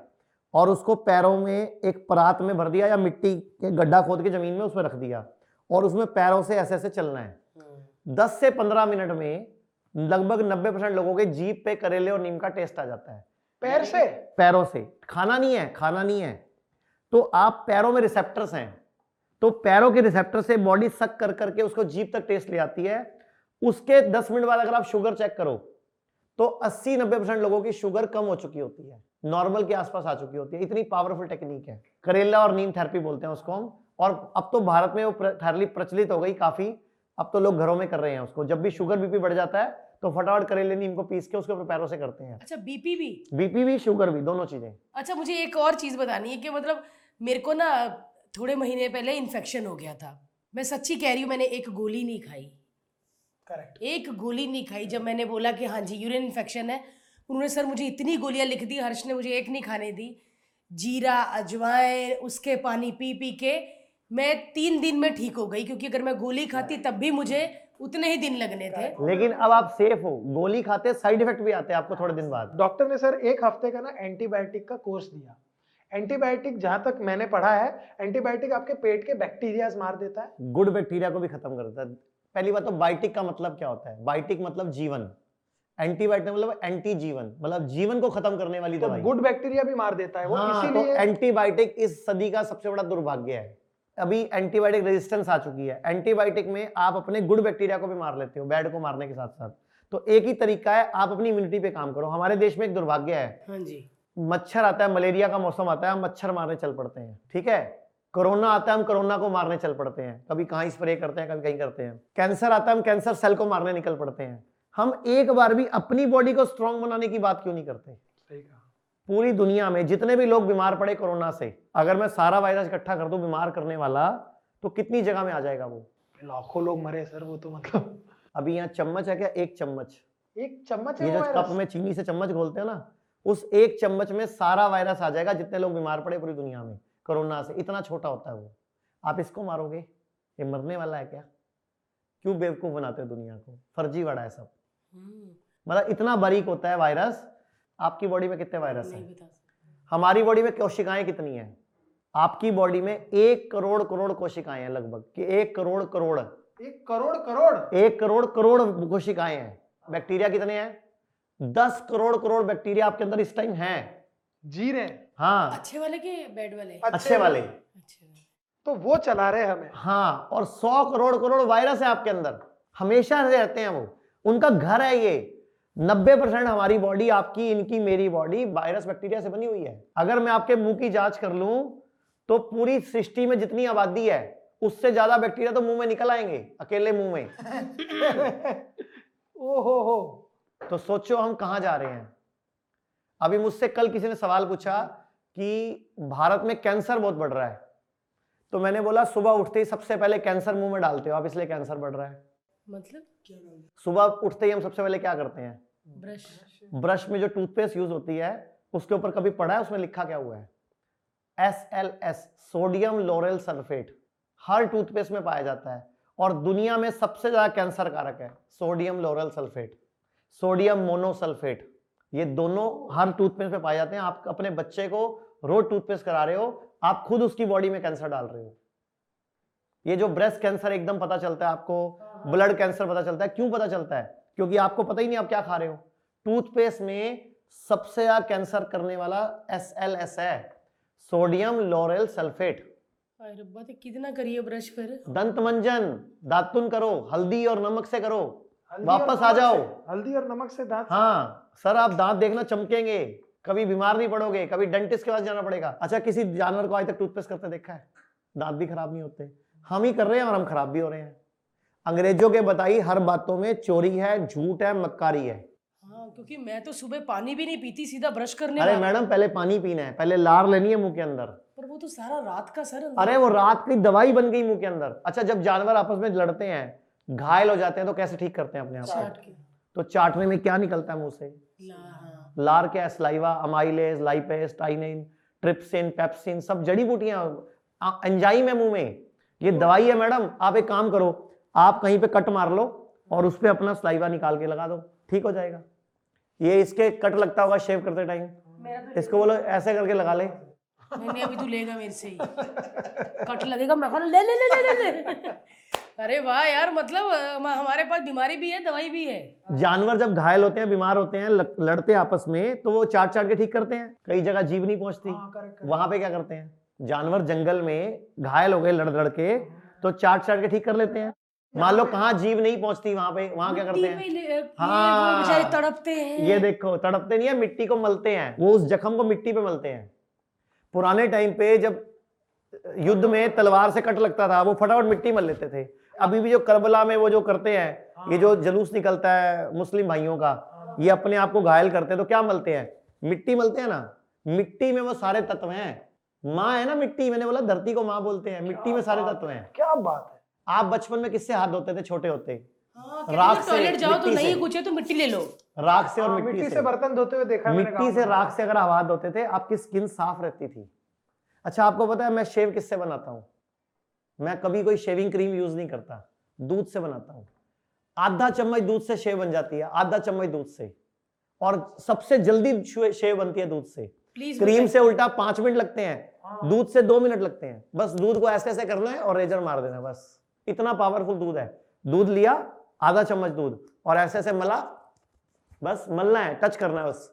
और उसको पैरों में एक परात में भर दिया या मिट्टी के गड्ढा खोद के ज़मीन में उसमें रख दिया और उसमें पैरों से ऐसे ऐसे चलना है। दस से पंद्रह मिनट में लगभग नब्बे परसेंट लोगों के जीप पे करेले और नीम का टेस्ट आ जाता है। पैर से? पैरों से। खाना नहीं है खाना नहीं है। तो आप पैरों में रिसेप्टर्स हैं। तो पैरों के रिसेप्टर से बॉडी सक कर करके उसको जीप तक टेस्ट ले आती है। उसके 10 मिनट बाद अगर आप शुगर चेक करो तो 80 90 परसेंट लोगों की शुगर कम हो चुकी होती है। नॉर्मल के आसपास आ चुकी होती है। इतनी पावरफुल टेक्निक है। करेला और नीम थेरेपी बोलते हैं उसको हम। और अब तो भारत में वो थेरेपी प्रचलित हो गई काफ़ी। अब तो लोग घरों में कर रहे हैं उसको। जब भी शुगर बीपी बढ़ जाता है तो फटाफट करेले नीम को पीस के उसके ऊपर पैरों से करते हैं। अच्छा बीपी भी? बीपी भी शुगर भी दोनों चीज़ें। अच्छा मुझे एक और चीज़ बतानी है कि मतलब मेरे को ना थोड़े महीने पहले इन्फेक्शन हो गया था। मैं सच्ची कह रही हूँ मैंने एक गोली नहीं खाई। करेक्ट एक गोली नहीं खाई जब मैंने बोला कि हाँ जी यूरिन इन्फेक्शन है। उन्होंने सर मुझे इतनी गोलियाँ लिख दी हर्ष ने मुझे एक नहीं खाने दी। जीरा अजवाइन उसके पानी पी पी के मैं तीन दिन में ठीक हो गई क्योंकि अगर मैं गोली खाती तब भी मुझे उतने ही दिन लगने थे। लेकिन अब आप सेफ़ हो। गोली खाते साइड इफ़ेक्ट भी आते हैं आपको थोड़े दिन बाद। डॉक्टर ने सर एक हफ़्ते का ना एंटीबायोटिक का कोर्स दिया। एंटीबायोटिक जहाँ तक मैंने पढ़ा है एंटीबायोटिक आपके पेट के बैक्टीरियाज मार देता है। गुड बैक्टीरिया को भी खत्म कर देता है। पहली बात तो बाइटिक का मतलब क्या होता है? बायोटिक मतलब जीवन। एंटीबायोटिक मतलब एंटी जीवन मतलब जीवन को खत्म करने वाली तो दवाई। गुड बैक्टीरिया भी मार देता है वो हाँ, तो इसीलिए एंटीबायोटिक इस सदी का सबसे बड़ा दुर्भाग्य है। अभी एंटीबायोटिक रेजिस्टेंस आ चुकी है। एंटीबायोटिक में आप अपने गुड बैक्टीरिया को भी मार लेते हो बैड को मारने के साथ साथ तो एक ही तरीका है आप अपनी इम्यूनिटी पे काम करो। हमारे देश में एक दुर्भाग्य है। हाँ जी। मच्छर आता है मलेरिया का मौसम आता है हम मच्छर मारने चल पड़ते हैं ठीक है? कोरोना आता है हम कोरोना को मारने चल पड़ते हैं। कभी कहाँ स्प्रे करते हैं कभी कहीं करते हैं। कैंसर आता है हम कैंसर सेल को मारने निकल पड़ते हैं। हम एक बार भी अपनी बॉडी को स्ट्रांग बनाने की बात क्यों नहीं करते? सही कहा। पूरी दुनिया में जितने भी लोग बीमार पड़े कोरोना से अगर मैं सारा वायरस इकट्ठा कर दूँ बीमार करने वाला तो कितनी जगह में आ जाएगा वो? लाखों लोग मरे सर वो तो मतलब। अभी यहाँ चम्मच है क्या? एक चम्मच। एक चम्मच ये जो कप में चीनी से चम्मच घोलते हैं ना उस एक चम्मच में सारा वायरस आ जाएगा जितने लोग बीमार पड़े पूरी दुनिया में कोरोना से। इतना छोटा होता है वो। आप इसको मारोगे? ये मरने वाला है क्या? क्यों बेवकूफ़ बनाते हो दुनिया को? फर्जी वाला है सब। हम्म, मतलब इतना बारीक होता है वायरस आपकी बॉडी में कितने वायरस हैं? हमारी बॉडी में कोशिकाएँ कितनी हैं? आपकी बॉडी में एक करोड़ करोड़ कोशिकाएँ हैं लगभग कि एक करोड़ करोड़। एक करोड़ करोड़? एक करोड़ करोड़ कोशिकाएँ हैं। बैक्टीरिया कितने हैं? दस करोड़ करोड़ बैक्टीरिया आपके अंदर इस टाइम हैं। जी रहे हाँ। अच्छे वाले के बैड वाले? अच्छे वाले। अच्छे वाले। तो वो चला रहे हमें। हाँ और सौ करोड़ करोड़ वायरस है आपके अंदर। हमेशा रहते हैं वो। उनका घर है ये। नब्बे परसेंट हमारी बॉडी आपकी इनकी मेरी बॉडी वायरस बैक्टीरिया से बनी हुई है। अगर मैं आपके मुँह की जाँच कर लूँ तो पूरी सृष्टि में जितनी आबादी है उससे ज़्यादा बैक्टीरिया तो मुँह में निकल आएँगे अकेले मुँह में। ओहो। हो तो सोचो हम कहा जा रहे हैं। अभी मुझसे कल किसी ने सवाल पूछा कि भारत में कैंसर बहुत बढ़ रहा है। तो मैंने बोला सुबह उठते ही सबसे पहले कैंसर मुँह में डालते हो आप इसलिए कैंसर बढ़ रहा है। मतलब? क्या सुबह उठते ही हम सबसे पहले क्या करते हैं? ब्रश। ब्रश में जो टूथपेस्ट यूज़ होती है उसके ऊपर कभी पढ़ा है उसमें लिखा क्या हुआ है? S L S sodium lauryl sulphate हर टूथपेस्ट में पाया जाता है और दुनिया में सबसे ज़्यादा कैंसर कारक है sodium lauryl sulphate sodium monosulphate ये दोनों हर टूथपेस्ट में पाए जाते हैं। आप अपने बच्चे को रोज टूथपेस्ट करा रहे हो आप खुद उसकी बॉडी में कैंसर डाल रहे हो। ये जो ब्रेस्ट कैंसर एकदम पता चलता है आपको ब्लड कैंसर पता चलता है। क्यों पता चलता है? क्योंकि आपको पता ही नहीं आप क्या खा रहे हो। टूथपेस्ट में सबसे ज़्यादा कैंसर करने वाला एस एल एस है। Sodium lauryl sulphate. तो कितना करिए ब्रश फिर? दंत मंजन दातुन करो हल्दी और नमक से करो। वापस आ जाओ। हल्दी और नमक से दांत हाँ सर आप दांत देखना चमकेंगे। कभी बीमार नहीं पड़ोगे कभी डेंटिस्ट के पास जाना पड़ेगा। अच्छा किसी जानवर को आज तक टूथपेस्ट करते देखा है? दांत भी खराब नहीं होते। हम ही कर रहे हैं और हम खराब भी हो रहे हैं। अंग्रेज़ों के बताई हर बातों में चोरी है झूठ है मक्कारी है। हाँ क्योंकि मैं तो सुबह पानी भी नहीं पीती सीधा ब्रश करने अरे मैडम पहले पानी पीना है पहले लार लेनी है मुँह के अंदर। पर वो तो सारा रात का सर अरे वो रात की दवाई बन गई मुँह के अंदर। अच्छा जब जानवर आपस में लड़ते हैं घायल हो जाते हैं तो कैसे ठीक करते हैं अपने आप को? तो चाटने में क्या निकलता है मुँह से? हाँ। लार क्या saliva amylase lipase ptyalin trypsin pepsin सब जड़ी बूटियाँ एंजाइम है मुँह में। ये दवाई है मैडम आप एक काम करो आप कहीं पे कट मार लो और उस पे अपना स्लाइवा निकाल के लगा दो ठीक हो जाएगा। ये इसके कट लगता होगा शेव करते टाइम। तो इसको बोलो ऐसे करके लगा ले। नहीं नहीं अभी तू लेगा मेरे से ही। कट लगेगा मैं ले ले ले ले ले ले। अरे वाह यार मतलब हमारे पास बीमारी भी है दवाई भी है। जानवर जब घायल होते हैं बीमार होते हैं लड़ते हैं आपस में तो वो चाट चाट के ठीक करते हैं। कई जगह जीव नहीं पहुँचती। हाँ। वहाँ पे क्या करते हैं? जानवर जंगल में घायल हो गए लड़ लड़ के तो चाट चाट के ठीक कर लेते हैं। मान लो कहाँ जीव नहीं पहुँचती वहाँ पे वहाँ क्या करते हैं? ये हाँ। तड़पते हैं। ये देखो तड़पते नहीं है मिट्टी को मलते हैं। वो उस जख्म को मिट्टी पे मलते हैं। पुराने टाइम पे जब युद्ध में तलवार से कट लगता था वो फटाफट मिट्टी मल लेते थे। अभी भी जो करबला में वो जो करते हैं ये जो जलूस निकलता है मुस्लिम भाइयों का ये अपने आप को घायल करते हैं तो क्या मलते हैं? मिट्टी मलते हैं ना? मिट्टी में वो सारे तत्व हैं। माँ है ना मिट्टी मैंने बोला धरती को माँ बोलते हैं। मिट्टी में सारे तत्व हैं क्या बात है। आप बचपन में किससे हाथ धोते थे? छोटे होते हाँ, राख से, टॉयलेट जाओ तो नहीं कुछ है तो मिट्टी ले लो। राख से और हाँ, मिट्टी, मिट्टी से। बर्तन धोते हुए देखा मिट्टी से राख से अगर आप हाथ धोते थे आपकी स्किन साफ़ रहती थी। अच्छा आपको पता है मैं शेव किससे बनाता हूँ? मैं कभी कोई शेविंग क्रीम यूज़ नहीं करता। दूध से बनाता हूँ। आधा चम्मच दूध से शेव बन जाती है आधा चम्मच दूध से। और सबसे जल्दी शेव बनती है दूध से। प्लीज़ क्रीम से उल्टा पाँच मिनट लगते हैं। हाँ। दूध से दो मिनट लगते हैं। बस दूध को ऐसे ऐसे करना है और रेजर मार देना है बस। इतना पावरफुल दूध है। दूध लिया आधा चम्मच दूध और ऐसे ऐसे मला बस मलना है टच करना है बस।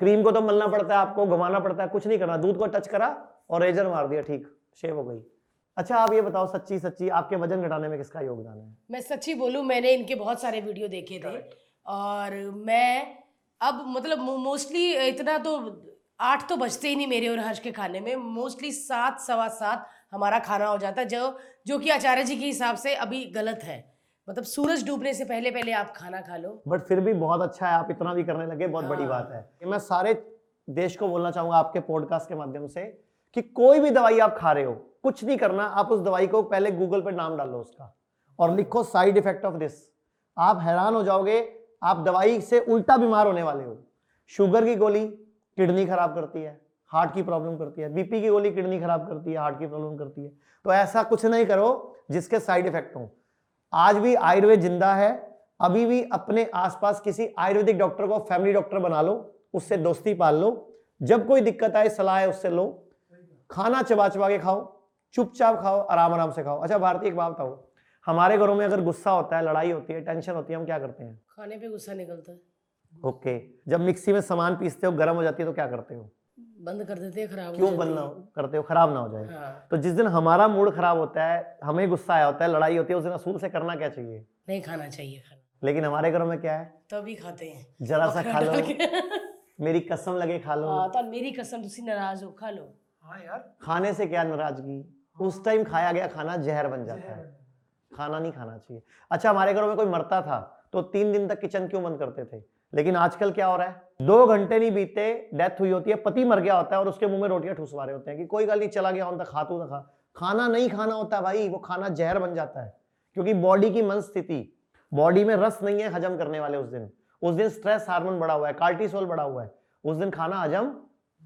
क्रीम को तो मलना पड़ता है आपको घुमाना पड़ता है कुछ नहीं करना। दूध को टच करा और रेजर मार दिया ठीक शेव हो गई। अच्छा आप ये बताओ सच्ची सच्ची आपके वज़न घटाने में किसका योगदान है? मैं सच्ची बोलूँ मैंने इनके बहुत सारे वीडियो देखे थे। और मैं अब मतलब मोस्टली इतना तो आठ तो बजते ही नहीं मेरे और हर्ष के खाने में। मोस्टली सात सवा सात हमारा खाना हो जाता जो जो कि आचार्य जी के हिसाब से अभी गलत है। मतलब सूरज डूबने से पहले पहले आप खाना खा लो। बट फिर भी बहुत अच्छा है आप इतना भी करने लगे बहुत बड़ी हाँ। बात है। मैं सारे देश को बोलना चाहूँगा आपके पॉडकास्ट के माध्यम से कि कोई भी दवाई आप खा रहे हो कुछ नहीं करना आप उस दवाई को पहले गूगल पर नाम डालो उसका। और लिखो साइड इफ़ेक्ट ऑफ़ दिस आप हैरान हो जाओगे आप दवाई से उल्टा बीमार होने वाले हो। शुगर की गोली किडनी खराब करती है। हार्ट की प्रॉब्लम करती है बीपी की गोली किडनी खराब करती है हार्ट की प्रॉब्लम करती है। तो ऐसा कुछ नहीं करो जिसके साइड इफ़ेक्ट हो। आज भी आयुर्वेद ज़िंदा है अभी भी अपने आसपास किसी आयुर्वेदिक डॉक्टर को फैमिली डॉक्टर बना लो उससे दोस्ती पाल लो जब कोई दिक्कत आए सलाह है उससे लो। खाना चबा चबा के खाओ चुपचाप खाओ आराम आराम से खाओ। अच्छा भारतीय एक बात बताओ हमारे घरों में अगर गुस्सा होता है लड़ाई होती है टेंशन होती है हम क्या करते हैं? खाने पे गुस्सा निकलता है। Okay okay. जब मिक्सी में सामान पीसते हो गर्म हो जाती है तो क्या करते हो? बंद कर देते हैं खराब क्यों बंद ना करते हो खराब ना हो जाए। हाँ। तो जिस दिन हमारा मूड खराब होता है हमें गुस्सा आया होता है लड़ाई होती है उस दिन असूल से करना क्या चाहिए? नहीं खाना चाहिए खाना। लेकिन हमारे घरों में क्या है? तभी खाते हैं। जरा सा खा लो। मेरी कसम लगे खा लो। हाँ तो मेरी कसम तुसी नाराज़ हो खा लो। हाँ यार। खाने से क्या नाराज़गी? उस टाइम खाया गया खाना जहर बन जाता है। खाना नहीं खाना चाहिए। अच्छा हमारे घरों में कोई मरता था तो तीन दिन तक किचन क्यों बंद करते थे? लेकिन आजकल क्या हो रहा है? दो घंटे नहीं बीते डेथ हुई होती है, पति मर गया होता है और उसके मुँह में रोटियाँ ठुसवा रहे होते हैं कि कोई गल नहीं, चला गया उनका खा, तू ना खा। खाना नहीं खाना होता भाई, वो खाना जहर बन जाता है, क्योंकि बॉडी की मन स्थिति बॉडी में रस नहीं है हजम करने वाले उस दिन। उस दिन स्ट्रेस हार्मोन बढ़ा हुआ है कार्टिसोल बढ़ा हुआ है, उस दिन खाना हजम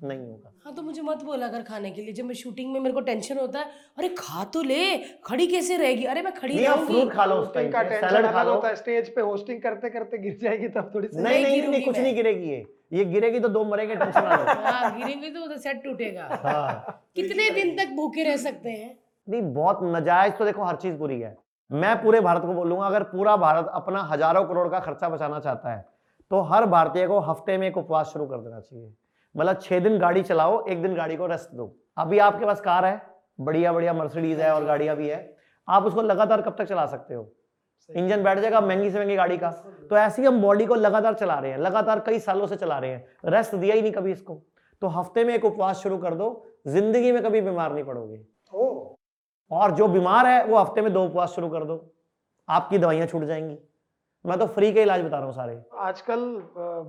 नहीं होगा। हाँ तो मुझे मत बोला कर खाने के लिए जब मैं शूटिंग में मेरे को टेंशन होता है अरे खा तो ले खड़ी कैसे रहेगी? अरे मैं खड़ी नहीं आप रहूँगी। फ्रूट खा लो उस टाइम का टेंशन सैलड खा लो। होता है स्टेज पे होस्टिंग करते करते गिर जाएगी तब थोड़ी सी। नहीं नहीं नहीं, कुछ नहीं गिरेगी ये। ये गिरेगी तो दो मरेंगे टेंशन लो। हाँ गिरेंगे तो सेट टूटेगा। हाँ कितने दिन तक भूखे रह सकते हैं? नहीं बहुत नजायज तो देखो हर चीज़ बुरी है। मैं पूरे भारत को बोलूँगा अगर पूरा भारत अपना हज़ारों करोड़ का खर्चा बचाना चाहता है तो हर भारतीय को हफ़्ते में एक उपवास शुरू कर देना चाहिए। मतलब छह दिन गाड़ी चलाओ एक दिन गाड़ी को रेस्ट दो। अभी आपके पास कार है बढ़िया बढ़िया मर्सिडीज है और गाड़ियाँ भी है। आप उसको लगातार कब तक चला सकते हो? इंजन बैठ जाएगा महँगी से महँगी गाड़ी का। तो ऐसे ही हम बॉडी को लगातार चला रहे हैं लगातार कई सालों से चला रहे हैं। रेस्ट दिया ही नहीं कभी इसको। तो हफ़्ते में एक उपवास शुरू कर दो ज़िंदगी में कभी बीमार नहीं पड़ोगे। और जो बीमार है वो हफ़्ते में दो उपवास शुरू कर दो। आपकी दवाइयाँ छूट जाएँगी। मैं तो फ्री का इलाज बता रहा हूँ सारे। आजकल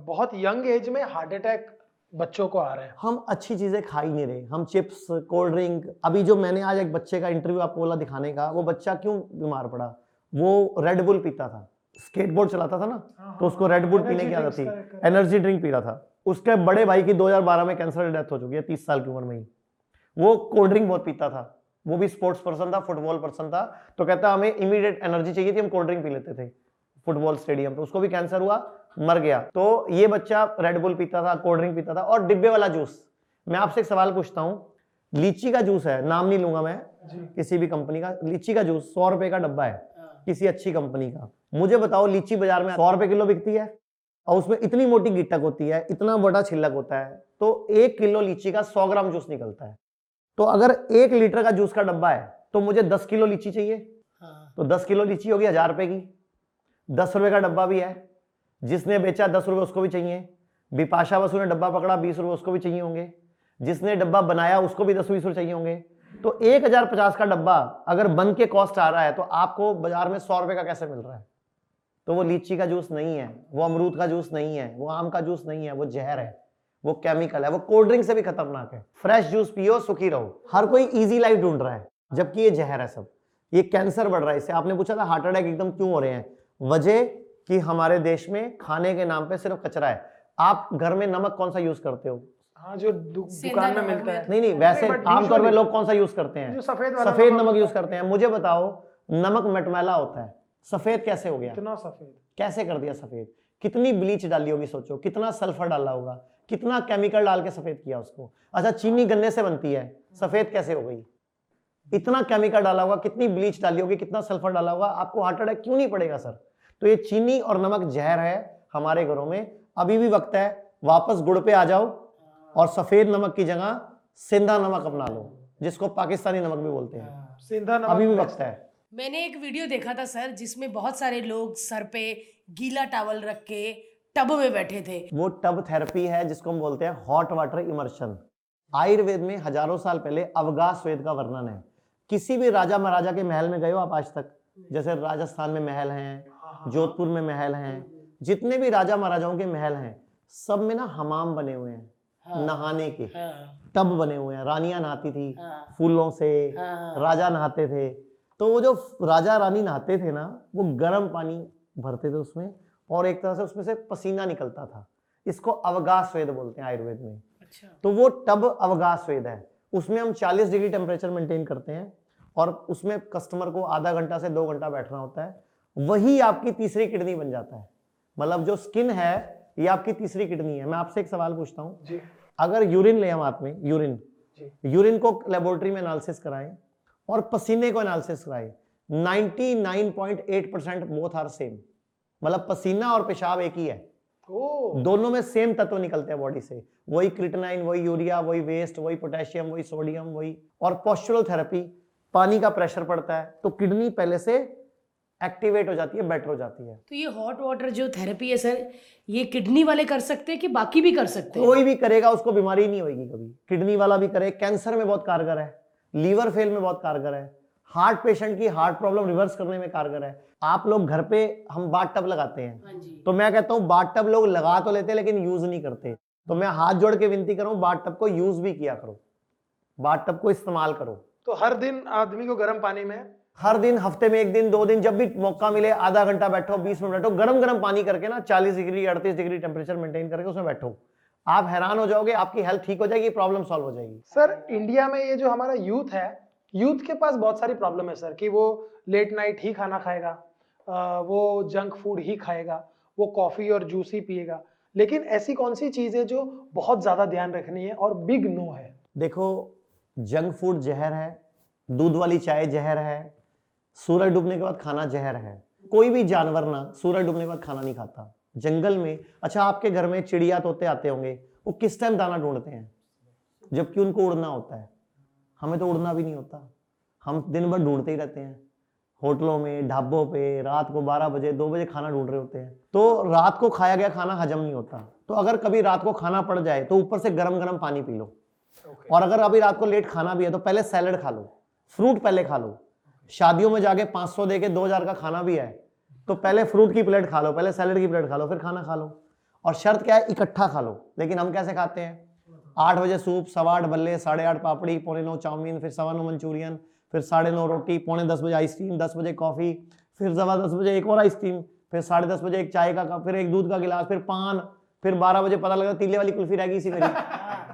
बहुत यंग एज में हार्ट अटैक बच्चों को आ रहे हैं। हम अच्छी चीज़ें खा ही नहीं रहे। हम चिप्स कोल्ड ड्रिंक अभी जो मैंने आज एक बच्चे का इंटरव्यू आपको बोला दिखाने का वो बच्चा क्यों बीमार पड़ा? वो रेड बुल पीता था। स्केटबोर्ड चलाता था ना? तो उसको रेड बुल पीने की आदत थी। एनर्जी ड्रिंक पी रहा था। उसके बड़े भाई की 2012 में कैंसर की डेथ हो चुकी है तीस साल की उम्र में ही। वो कोल्ड ड्रिंक बहुत पीता था। वो भी स्पोर्ट्स पर्सन था फुटबॉल पर्सन था। तो कहता हमें इमीडिएट एनर्जी चाहिए थी हम कोल्ड ड्रिंक पी लेते थे। फुटबॉल स्टेडियम पे। उसको भी कैंसर हुआ। मर गया। तो ये बच्चा रेड बुल पीता था कोल्ड ड्रिंक पीता था और डिब्बे वाला जूस मैं आपसे एक सवाल पूछता हूँ। लीची का जूस है नाम नहीं लूँगा मैं किसी भी कंपनी का। लीची का जूस सौ रुपए का डब्बा है हाँ। किसी अच्छी कंपनी का। मुझे बताओ लीची बाज़ार में सौ रुपए किलो बिकती है और उसमें इतनी मोटी गिटक होती है इतना बड़ा छिलक होता है तो एक किलो लीची का सौ ग्राम जूस निकलता है। तो अगर एक लीटर का जूस का डब्बा है तो मुझे दस किलो लीची चाहिए। हाँ। तो दस किलो लीची होगी हज़ार रुपए की। दस रुपए का डब्बा भी है जिसने बेचा दस रुपए उसको भी चाहिए। बिपाशा बसु ने डब्बा पकड़ा, बीस रुपए उसको भी चाहिए होंगे। जिसने डब्बा बनाया, उसको भी दस बीस रुपए चाहिए होंगे। तो एक हज़ार पचास का डब्बा अगर बन के कॉस्ट आ रहा है तो आपको बाज़ार में सौ रुपए का कैसे मिल रहा है? तो वो लीची का जूस नहीं है, वो अमरूद का जूस नहीं है, वो आम का जूस नहीं है, वो जहर है, वो केमिकल है, वो कोल्ड ड्रिंक से भी खतरनाक है। फ्रेश जूस पियो, सुखी रहो। हर कोई इजी लाइफ ढूंढ रहा है, जबकि ये जहर है सब। ये कैंसर बढ़ रहा है, इससे आपने पूछा था हार्ट अटैक एकदम क्यों हो रहे हैं? वजह कि हमारे देश में खाने के नाम पे सिर्फ़ कचरा है। आप घर में नमक कौन सा यूज़ करते हो? हाँ जो दु, दुकान में मिलता है। नहीं नहीं वैसे आमतौर usually- लोग कौन सा यूज़ करते हैं? सफ़ेद सफ़ेद नमक यूज़ करते हैं। मुझे बताओ नमक मटमैला होता है। सफ़ेद कैसे हो गया? कितना सफ़ेद। कैसे कर दिया सफ़ेद? कितनी ब्लीच डाली होगी सोचो। कितना सल्फ़र डाला होगा? कितना केमिकल डाल के सफ़ेद किया उसको? अच्छा चीनी गन्ने से बनती है। सफ़ेद कैसे हो गई? इतना केमिकल डाला होगा कितनी ब्लीच डाली होगी कितना सल्फ़र डाला होगा? आपको हार्ट अटैक क्यों नहीं पड़ेगा सर? तो ये चीनी और नमक जहर है हमारे घरों में। अभी भी वक्त है वापस गुड़ पे आ जाओ और सफ़ेद नमक की जगह सिंधा नमक अपना लो जिसको पाकिस्तानी नमक भी बोलते हैं। हाँ। सिंधा नमक अभी भी वक्त है। मैंने एक वीडियो देखा था सर जिसमें बहुत सारे लोग सर पे गीला टावल रख के टब में बैठे थे। वो टब थेरेपी है जिसको हम बोलते हैं हॉट वाटर इमर्शन आयुर्वेद में हज़ारों साल पहले अवगास वेद का वर्णन है। किसी भी राजा महाराजा के महल में गए हो आप आज तक? जैसे राजस्थान में महल हैं जोधपुर में महल हैं। जितने भी राजा महाराजाओं के महल हैं सब में ना हमाम बने हुए हैं हाँ। नहाने के। हाँ, टब बने हुए हैं। रानियाँ नहाती थी हाँ, फूलों से हाँ, राजा नहाते थे। तो वो जो राजा रानी नहाते थे ना वो गर्म पानी भरते थे उसमें और एक तरह से उसमें से पसीना निकलता था। इसको अवगास वेद बोलते हैं आयुर्वेद में। अच्छा। तो वो टब अवगास वेद है। उसमें हम 40 डिग्री टेम्परेचर मेंटेन करते हैं और उसमें कस्टमर को आधा घंटा से दो घंटा बैठना होता है। वही आपकी तीसरी किडनी बन जाता है। मतलब जो स्किन है ये आपकी तीसरी किडनी है। मैं आपसे एक सवाल पूछता हूँ। अगर यूरिन ले हम हाथ में यूरिन। यूरिन को लेबोरेटरी में एनालिसिस कराएँ और पसीने को एनालिसिस कराएँ 99.8 परसेंट बोथ आर सेम मतलब पसीना और पेशाब एक ही है। दोनों में सेम तत्व निकलते हैं बॉडी से। वही क्रिटेनाइन वही यूरिया वही वेस्ट वही पोटेशियम वही सोडियम वही। और पॉस्चुरल थेरेपी पानी का प्रेशर पड़ता है। तो किडनी पहले से एक्टिवेट हो जाती है बेटर हो जाती है। तो ये हॉट वाटर जो थेरेपी है सर ये किडनी वाले कर सकते हैं कि बाकी भी कर सकते हैं? कोई भी करेगा उसको बीमारी नहीं होगी कभी। किडनी वाला भी करे कैंसर में बहुत कारगर है लीवर फेल में बहुत कारगर है हार्ट पेशेंट की हार्ट प्रॉब्लम रिवर्स करने में कारगर है। आप लोग घर पे हम बाट टब लगाते हैं। हाँ जी। तो मैं कहता हूँ बाट टब लोग लगा तो लेते हैं लेकिन यूज़ नहीं करते। तो मैं हाथ जोड़ के विनती करूँ बाट टब को यूज़ भी किया करो। बाट टब को इस्तेमाल करो। तो हर दिन आदमी को गर्म पानी में हर दिन हफ़्ते में एक दिन दो दिन जब भी मौका मिले आधा घंटा बैठो बीस मिनट बैठो गर्म गर्म पानी करके ना चालीस डिग्री अड़तीस डिग्री टेम्परेचर मेंटेन करके उसमें बैठो। आप हैरान हो जाओगे आपकी हेल्थ ठीक हो जाएगी प्रॉब्लम सॉल्व हो जाएगी। सर इंडिया में ये जो हमारा यूथ है यूथ के पास बहुत सारी प्रॉब्लम है सर कि वो लेट नाइट ही खाना खाएगा वो जंक फ़ूड ही खाएगा वो कॉफ़ी और जूस ही पिएगा। लेकिन ऐसी कौन सी चीज़ है जो बहुत ज़्यादा ध्यान रखनी है और बिग नो है? देखो जंक फ़ूड जहर है दूध वाली चाय जहर है सूरज डूबने के बाद खाना जहर है। कोई भी जानवर ना सूरज डूबने के बाद खाना नहीं खाता। जंगल में अच्छा आपके घर में चिड़िया तोते आते होंगे वो किस टाइम दाना ढूंढते हैं? जबकि उनको उड़ना होता है। हमें तो उड़ना भी नहीं होता। हम दिन भर ढूंढते ही रहते हैं। होटलों में ढाबों पे रात को 12 बजे 2 बजे खाना ढूंढ रहे होते हैं। तो रात को खाया गया खाना हजम नहीं होता। तो अगर कभी रात को खाना पड़ जाए तो ऊपर से गरम गरम पानी पी लो। Okay. और अगर अभी रात को लेट खाना भी है तो पहले सैलड खा लो। फ्रूट पहले खा लो। शादियों में जाके 500 दे के 2000 का खाना भी है तो पहले फ्रूट की प्लेट खा लो, पहले सैलड की प्लेट खा लो, फिर खाना खा लो। और शर्त क्या है? इकट्ठा खा लो। लेकिन हम कैसे खाते हैं? आठ बजे सूप, सवा आठ बल्ले, साढ़े आठ पापड़ी, पौने नौ चाउमीन, फिर सवा नौ मंचूरियन, फिर साढ़े नौ रोटी, पौने दस बजे आइसक्रीम, दस बजे कॉफ़ी फिर सवा दस बजे एक और आइसक्रीम, फिर साढ़े दस बजे एक चाय का कप, फिर एक दूध का गिलास, फिर पान, फिर बारह बजे पता लगा तीले वाली कुल्फी रह गई इसी मेरी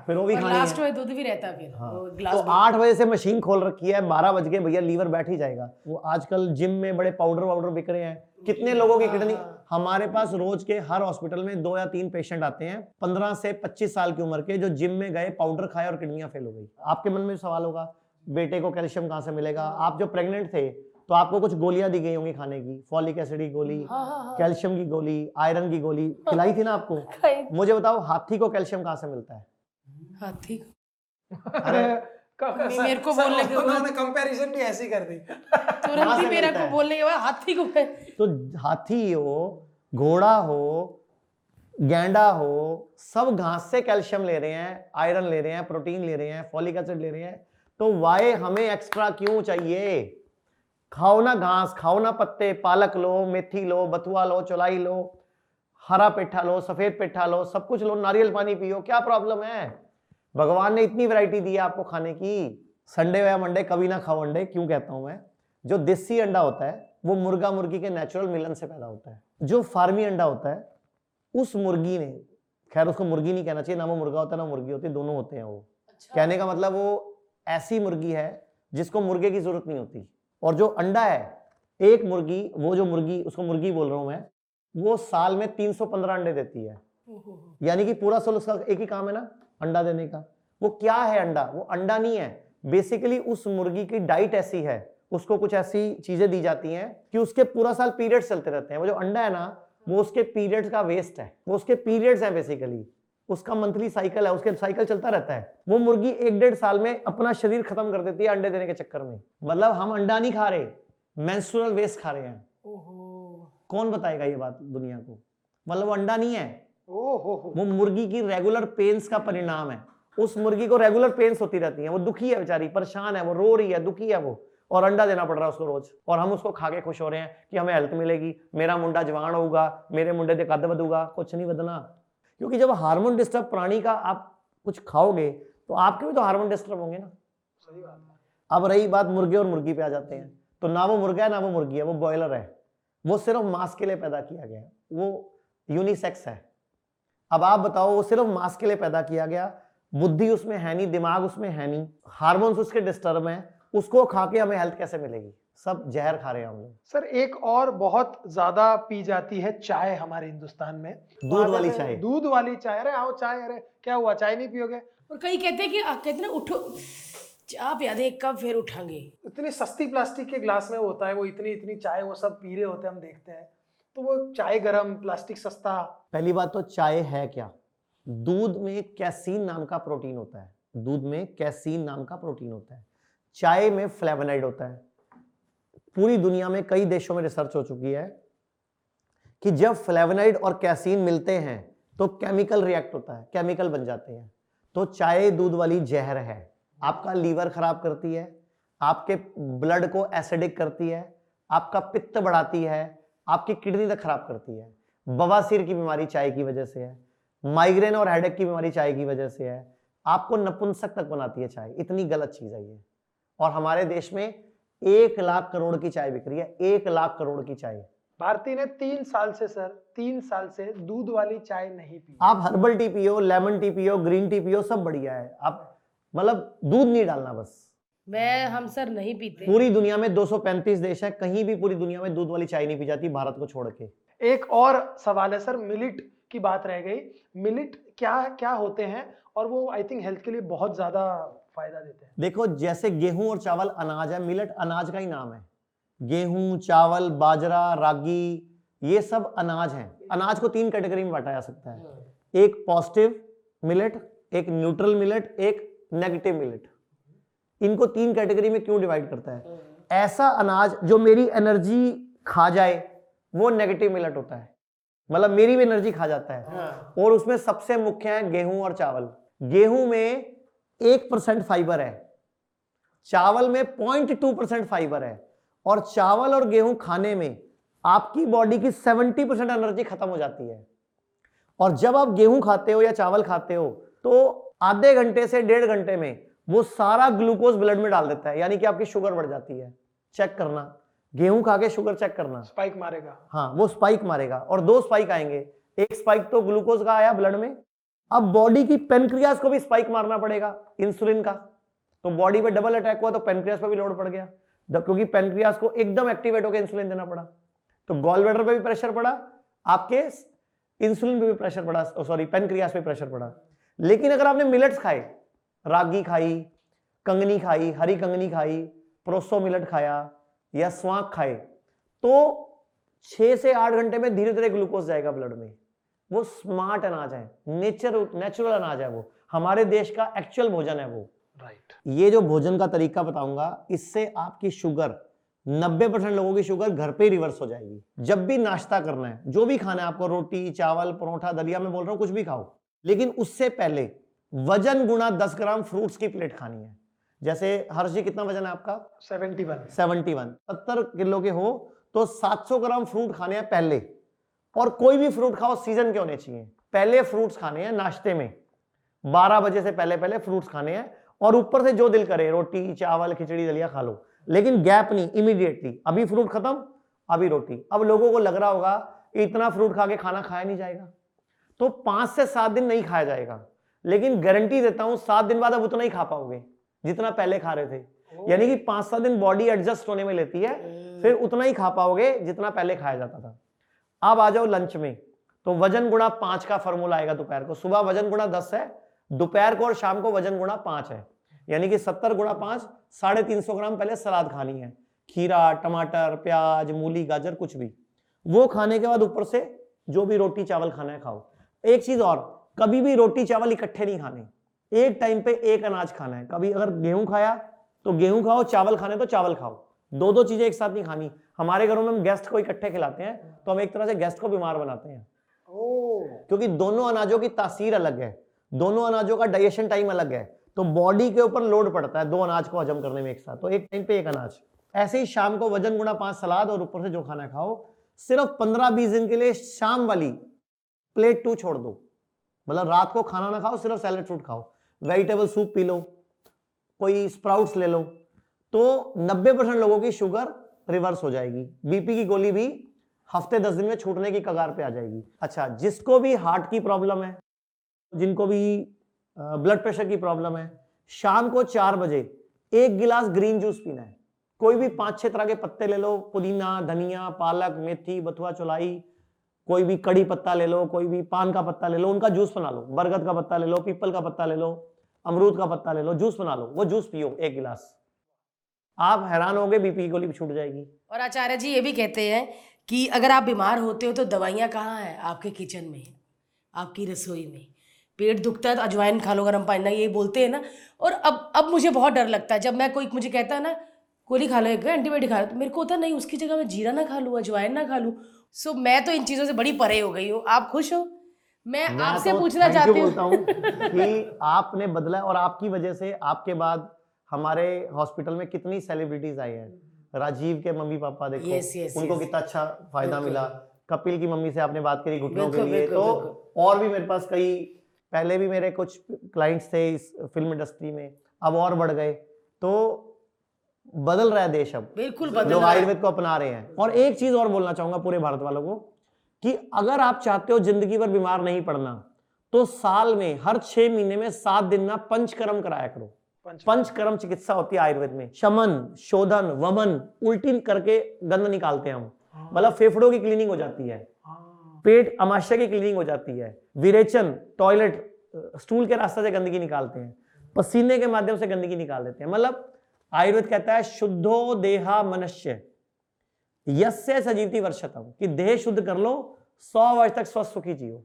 फिर वो भी खानी लास्ट में दूध भी रहता फिर हाँ। तो ग्लास में। आठ बजे से मशीन खोल रखी है बारह बज के भैया लीवर बैठ ही जाएगा। वो आजकल जिम में बड़े पाउडर वाउडर बिक रहे हैं। कितने लोगों की किडनी हमारे पास रोज के हर हॉस्पिटल में दो या तीन पेशेंट आते हैं पंद्रह से पच्चीस साल की उम्र के जो जिम में गए पाउडर खाए और किडनियाँ फेल हो गई। आपके मन में सवाल होगा बेटे को कैल्शियम कहाँ से मिलेगा? आप जो प्रेग्नेंट थे तो आपको कुछ गोलियाँ दी गई होंगी खाने की फॉलिक एसिड की गोली हाँ हाँ हाँ। कैल्शियम की गोली आयरन की गोली खिलाई थी ना आपको? मुझे बताओ हाथी को कैल्शियम कहाँ से मिलता है? हाथी। अरे, मेरे को बोलने के बाद उन्होंने कंपैरिजन भी ऐसी कर दी। तुरंत ही मेरा को बोलने के बाद हाथी को तो हाथी हो घोड़ा हो गेंडा हो सब घास से कैल्शियम ले रहे हैं आयरन ले रहे हैं प्रोटीन ले रहे हैं फॉलिक एसिड ले रहे हैं। तो वाई हमें एक्स्ट्रा क्यों चाहिए? खाओ ना घास खाओ ना पत्ते पालक लो मेथी लो बथुआ लो चौलाई लो हरा पेठा लो सफ़ेद पेठा लो सब कुछ लो नारियल पानी पियो क्या प्रॉब्लम है? भगवान ने इतनी वैरायटी दी है आपको खाने की। संडे या मंडे कभी ना खाओ अंडे क्यों कहता हूँ मैं? जो देसी अंडा होता है वो मुर्गा मुर्गी के नेचुरल मिलन से पैदा होता है। जो फार्मी अंडा होता है उस मुर्गी ने खैर उसको मुर्गी नहीं कहना चाहिए ना वो मुर्गा होता है ना मुर्गी होती है दोनों होते हैं वो। अच्छा। कहने का मतलब वो ऐसी मुर्गी है जिसको मुर्गे की ज़रूरत नहीं होती। और जो अंडा है एक मुर्गी वो जो मुर्गी उसको मुर्गी बोल रहा हूँ मैं वो साल में 315 अंडे देती है। यानी कि पूरा साल उसका एक ही काम है ना? अंडा देने का। वो क्या है अंडा? वो अंडा नहीं है। बेसिकली उस मुर्गी की डाइट ऐसी है। उसको कुछ ऐसी चीज़ें दी जाती हैं कि उसके पूरा साल पीरियड्स चलते रहते हैं। वो जो अंडा है ना वो उसके पीरियड्स का वेस्ट है। वो उसके पीरियड्स हैं बेसिकली उसका मंथली साइकिल है। उसके साइकिल चलता रहता है। वो मुर्गी एक डेढ़ साल में अपना शरीर खत्म कर देती है अंडे देने के चक्कर में। मतलब हम अंडा नहीं खा रहे मेंस्ट्रुअल वेस्ट खा रहे हैं। ओहो। कौन बताएगा ये बात दुनिया को? मतलब वो अंडा नहीं हो। वो मुर्गी की रेगुलर पेन्स का परिणाम है। उस मुर्गी को रेगुलर पेन्स होती रहती है। वो दुखी है बेचारी परेशान है वो रो रही है दुखी है वो और अंडा देना पड़ रहा है उसको रोज। और हम उसको खा के खुश हो रहे हैं कि हमें हेल्थ मिलेगी। मेरा मुंडा जवान होगा मेरे मुंडे से कद बदूगा कुछ नहीं बदना क्योंकि जब हार्मोन डिस्टर्ब प्राणी का आप कुछ खाओगे तो आपके भी तो हार्मोन डिस्टर्ब होंगे ना। सही बात अब रही बात मुर्गे और मुर्गी पे आ जाते हैं। तो ना वो मुर्गा है ना वो मुर्गी है वो बॉयलर है। वो सिर्फ़ मांस के लिए पैदा किया गया है। वो यूनिसेक्स है। अब आप बताओ वो सिर्फ़ मांस के लिए पैदा किया गया। बुद्धि उसमें है नहीं दिमाग उसमें है नहीं हार्मोन्स उसके डिस्टर्ब हैं उसको खा के हमें हेल्थ कैसे मिलेगी? सब जहर खा रहे हैं हम लोग। सर एक और बहुत ज़्यादा पी जाती है चाय हमारे हिंदुस्तान में। दूध वाली चाय। दूध वाली चाय। अरे आओ चाय अरे क्या हुआ चाय नहीं पियोगे? और कई कहते हैं कि आ, कहते ना उठो चाह पिया दे एक कप फिर उठांगे। इतनी सस्ती प्लास्टिक के ग्लास में होता है वो इतनी इतनी चाय वो सब पी रहे होते हैं हम देखते हैं। तो वो चाय गरम, प्लास्टिक सस्ता। पहली बात तो चाय है क्या? दूध में कैसीन नाम का प्रोटीन होता है। दूध में कैसीन नाम का प्रोटीन होता है। चाय में फ्लेवोनाइड होता है। पूरी दुनिया में कई देशों में रिसर्च हो चुकी है कि जब फ्लेवोनाइड और कैसीन मिलते हैं तो केमिकल रिएक्ट होता है, केमिकल बन जाते हैं। तो चाय दूध वाली जहर है। आपका लीवर खराब करती है, आपके ब्लड को एसिडिक करती है, आपका पित्त बढ़ाती है आपकी किडनी तक खराब करती है। बवासीर की बीमारी चाय की वजह से है। माइग्रेन और हेडेक की बीमारी चाय की वजह से है। आपको नपुंसक तक बनाती है चाय। इतनी गलत चीज़ है ये। और हमारे देश में एक लाख करोड़ की चाय बिक रही है। एक लाख करोड़ की चाय। भारती ने तीन साल से सर तीन साल से दूध वाली चाय नहीं पी। आप हर्बल टी पियो लेमन टी पियो ग्रीन टी पियो सब बढ़िया है। आप मतलब दूध नहीं डालना बस। मैं हम सर नहीं पीते। पूरी दुनिया में 235 देश है कहीं भी पूरी दुनिया में दूध वाली चाय नहीं पी जाती भारत को छोड़ के। एक और सवाल है सर मिलिट की बात रह गई। मिलिट क्या क्या होते हैं और वो आई थिंक हेल्थ के लिए बहुत ज़्यादा फ़ायदा देते हैं। देखो जैसे गेहूँ और चावल अनाज है मिलट अनाज का ही नाम है। गेहूँ चावल बाजरा रागी ये सब अनाज हैं। अनाज को तीन कैटेगरी में बांटा जा सकता है। एक पॉजिटिव मिलेट एक न्यूट्रल मिलेट एक नेगेटिव मिलेट। इनको तीन कैटेगरी में क्यों डिवाइड करता है? ऐसा अनाज जो मेरी एनर्जी खा जाए वो नेगेटिव मिलेट होता है। मतलब मेरी भी एनर्जी खा जाता है। और उसमें सबसे मुख्य है गेहूँ और चावल। गेहूँ में एक परसेंट फाइबर है। चावल में पॉइंट टू परसेंट फाइबर है। और चावल और गेहूँ खाने में आपकी बॉडी की सेवेंटी परसेंट एनर्जी खत्म हो जाती है। और जब आप गेहूँ खाते हो या चावल खाते हो तो आधे घंटे से डेढ़ घंटे में वो सारा ग्लूकोज ब्लड में डाल देता है यानी कि आपकी शुगर बढ़ जाती है। चेक करना। गेहूँ खा के शुगर चेक करना। स्पाइक मारेगा। हाँ वो स्पाइक मारेगा। और दो स्पाइक आएँगे। एक स्पाइक तो ग्लूकोज का आया ब्लड में। अब बॉडी की पेनक्रियास को भी स्पाइक मारना पड़ेगा इंसुलिन का। तो बॉडी पे डबल अटैक हुआ तो पेनक्रियास पर भी लोड पड़ गया। क्योंकि पेनक्रियास को एकदम एक्टिवेट होकर इंसुलिन देना पड़ा। तो गॉल ब्लैडर पे भी प्रेशर पड़ा आपके इंसुलिन पे भी प्रेशर पड़ा सॉरी पेनक्रियास पे प्रेशर पड़ा। लेकिन अगर आपने मिलेट्स खाए रागी खाई कंगनी खाई हरी कंगनी खाई प्रोसो मिलेट खाया या स्वांक खाए तो छह से आठ घंटे में धीरे धीरे ग्लूकोज जाएगा ब्लड में। वो स्मार्ट अनाज है नेचर नेचुरल अनाज है वो। हमारे देश का एक्चुअल भोजन है वो। Right right. ये जो भोजन का तरीका बताऊँगा इससे आपकी शुगर 90 परसेंट लोगों की शुगर घर पे ही रिवर्स हो जाएगी। जब भी नाश्ता करना है जो भी खाना है आपको रोटी चावल परोठा दलिया मैं बोल रहा हूँ कुछ भी खाओ। लेकिन उससे पहले वज़न गुना 10 ग्राम फ्रूट्स की प्लेट खानी है। जैसे हर्ष जी कितना वज़न है आपका? Seventy one. 71 सत्तर किलो के हो तो 700 ग्राम फ्रूट खाने हैं पहले। और कोई भी फ्रूट खाओ सीज़न के होने चाहिए। पहले फ्रूट्स खाने हैं नाश्ते में। 12 बजे से पहले पहले फ्रूट्स खाने हैं और ऊपर से जो दिल करे रोटी चावल खिचड़ी दलिया खा लो। लेकिन गैप नहीं इमीडिएटली अभी फ्रूट खत्म अभी रोटी। अब लोगों को लग रहा होगा इतना फ्रूट खा के खाना खाया नहीं जाएगा। तो पाँच से सात दिन नहीं खाया जाएगा। लेकिन गारंटी देता हूँ सात दिन बाद अब उतना ही खा पाओगे जितना पहले खा रहे थे। यानी कि पाँच सात दिन बॉडी एडजस्ट होने में लेती है फिर उतना ही खा पाओगे जितना पहले खाया जाता था। अब आ जाओ लंच में। तो वज़न गुणा पाँच का फॉर्मूला आएगा दोपहर को। सुबह वज़न गुणा दस है दोपहर को और शाम को वज़न गुणा पाँच है। यानी कि सत्तर गुणा पाँच साढ़े तीन सौ ग्राम पहले सलाद खानी है। खीरा टमाटर प्याज मूली गाजर कुछ भी। वो खाने के बाद ऊपर से जो भी रोटी चावल खाना है खाओ। एक चीज़ और कभी भी रोटी चावल इकट्ठे नहीं खाने। एक टाइम पे एक अनाज खाना है। कभी अगर गेहूँ खाया तो गेहूँ खाओ चावल खाने तो चावल खाओ। दो दो चीज़ें एक साथ नहीं खानी। हमारे घरों में हम गेस्ट को इकट्ठे खिलाते हैं तो हम एक तरह से गेस्ट को बीमार बनाते हैं। क्योंकि दोनों अनाजों की तासीर अलग है। दोनों अनाजों का डाइजेशन टाइम अलग है। तो बॉडी के ऊपर लोड पड़ता है दो अनाज को हजम करने में एक साथ। तो एक टाइम पे एक अनाज। ऐसे ही शाम को वज़न गुणा पाँच सलाद और ऊपर से जो खाना खाओ सिर्फ़ पंद्रह बीस दिन के लिए शाम वाली प्लेट टू छोड़ दो। मतलब रात को खाना ना खाओ, सिर्फ़ सैलड फ्रूट खाओ। वेजिटेबल सूप पी लो, कोई स्प्राउट्स ले लो तो 90 परसेंट लोगों की शुगर रिवर्स हो जाएगी। बीपी की गोली भी हफ़्ते दस दिन में छूटने की कगार पे आ जाएगी। अच्छा जिसको भी हार्ट की प्रॉब्लम है, जिनको भी ब्लड प्रेशर की प्रॉब्लम है, शाम को चार बजे एक गिलास ग्रीन जूस पीना है। कोई भी पाँच छह तरह के पत्ते ले लो, पुदीना, धनिया, पालक, मेथी, बथुआ, चौलाई कोई भी कड़ी पत्ता ले लो, कोई भी पान का पत्ता ले लो, उनका जूस बना लो, बरगद का पत्ता ले लो, पीपल का पत्ता ले लो, अमरूद का पत्ता ले लो, जूस बना लो, वो जूस पियो एक गिलास। आप हैरान होगे, बीपी की गोली छूट जाएगी। और आचार्य जी ये भी कहते हैं कि अगर आप बीमार होते हो तो दवाइयाँ कहाँ हैं? आपके किचन में, आपकी रसोई में। पेट दुखता है तो अजवाइन खा लो, गर्म पानी, ना ये बोलते हैं ना। और अब अब मुझे बहुत डर लगता है, जब मैं कोई, मुझे कहता है ना, गोली खा लो एक एंटीबायोटिक खा लो तो मेरे को होता नहीं, उसकी जगह मैं जीरा ना खा लूँ, अजवाइन ना खा लूँ सो so, मैं तो इन चीज़ों से बड़ी परे हो गई हूँ। आप खुश हो? मैं मैं आपसे तो पूछना चाहती हूँ। कि आपने बदला और आपकी वजह से आपके बाद हमारे हॉस्पिटल में कितनी सेलिब्रिटीज आई हैं? राजीव के मम्मी पापा देखो Yes, yes, उनको yes. कितना अच्छा फ़ायदा मिला। कपिल की मम्मी से आपने बात करी घुटनों के लिए। तो और भी मेरे पास कई पहले भी मेरे कुछ क्लाइंट्स थे इस फ़िल्म इंडस्ट्री में अब और बढ़ गए। तो बदल रहा है देश अब। बिल्कुल बदल लोग रहा है। आयुर्वेद को अपना रहे हैं। और एक चीज़ और बोलना चाहूँगा पूरे भारत वालों को कि अगर आप चाहते हो ज़िंदगी भर बीमार नहीं पड़ना तो साल में हर छह महीने में सात दिन ना पंचकर्म कराया करो। पंचकर्म। चिकित्सा होती है आयुर्वेद में। शमन शोधन वमन उल्टी करके गंद निकालते हैं हम। मतलब फेफड़ों की क्लीनिंग हो जाती है। हाँ, पेट अमाशय की क्लीनिंग हो जाती है। विरेचन टॉयलेट स्टूल के रास्ते से गंदगी निकालते हैं। पसीने के माध्यम से गंदगी निकाल देते हैं। मतलब आयुर्वेद कहता है शुद्धो देहा मनुष्य। यस्य सजीवती वर्षतम कि देह शुद्ध कर लो सौ वर्ष तक स्वस्थ सुखी जियो।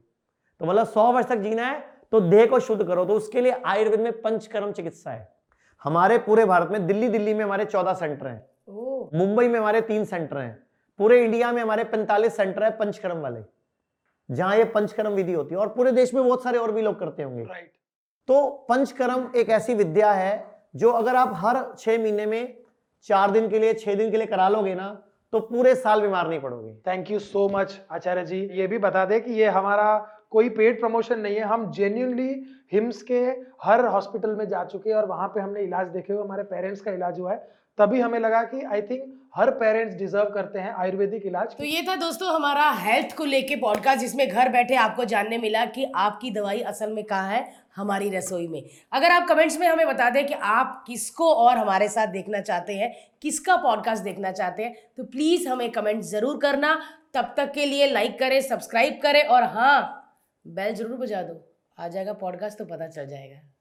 तो मतलब सौ वर्ष तक जीना है तो देह को शुद्ध करो तो उसके लिए आयुर्वेद में पंचकर्म चिकित्सा है। हमारे पूरे भारत में दिल्ली दिल्ली में हमारे चौदह सेंटर हैं। मुंबई में हमारे तीन सेंटर हैं। पूरे इंडिया में हमारे 45 सेंटर है पंचकर्म वाले जहाँ ये पंचकर्म विधि होती है। और पूरे देश में बहुत सारे और भी लोग करते होंगे। राइट तो पंचकर्म एक ऐसी विद्या है जो अगर आप हर छह महीने में चार दिन के लिए, छह दिन के लिए करा लोगे ना तो पूरे साल बीमार नहीं पड़ोगे। Thank you so much Acharya ji. ये भी बता दें कि ये हमारा कोई पेड प्रमोशन नहीं है। हम जेन्यूनली हिम्स के हर हॉस्पिटल में जा चुके हैं और वहाँ पे हमने इलाज देखे हुए हमारे पेरेंट्स का इलाज हुआ है। तभी हमें लगा कि आई थिंक हर पेरेंट्स डिजर्व करते हैं आयुर्वेदिक इलाज तो ये था दोस्तों हमारा हेल्थ को लेके पॉडकास्ट जिसमें घर बैठे आपको जानने मिला कि आपकी दवाई असल में कहाँ है हमारी रसोई में। अगर आप कमेंट्स में हमें बता दें कि आप किसको और हमारे साथ देखना चाहते हैं किसका पॉडकास्ट देखना चाहते हैं तो प्लीज़ हमें कमेंट ज़रूर करना। तब तक के लिए लाइक करें सब्सक्राइब करें और हाँ बेल ज़रूर बजा दो। आ जाएगा पॉडकास्ट तो पता चल जाएगा।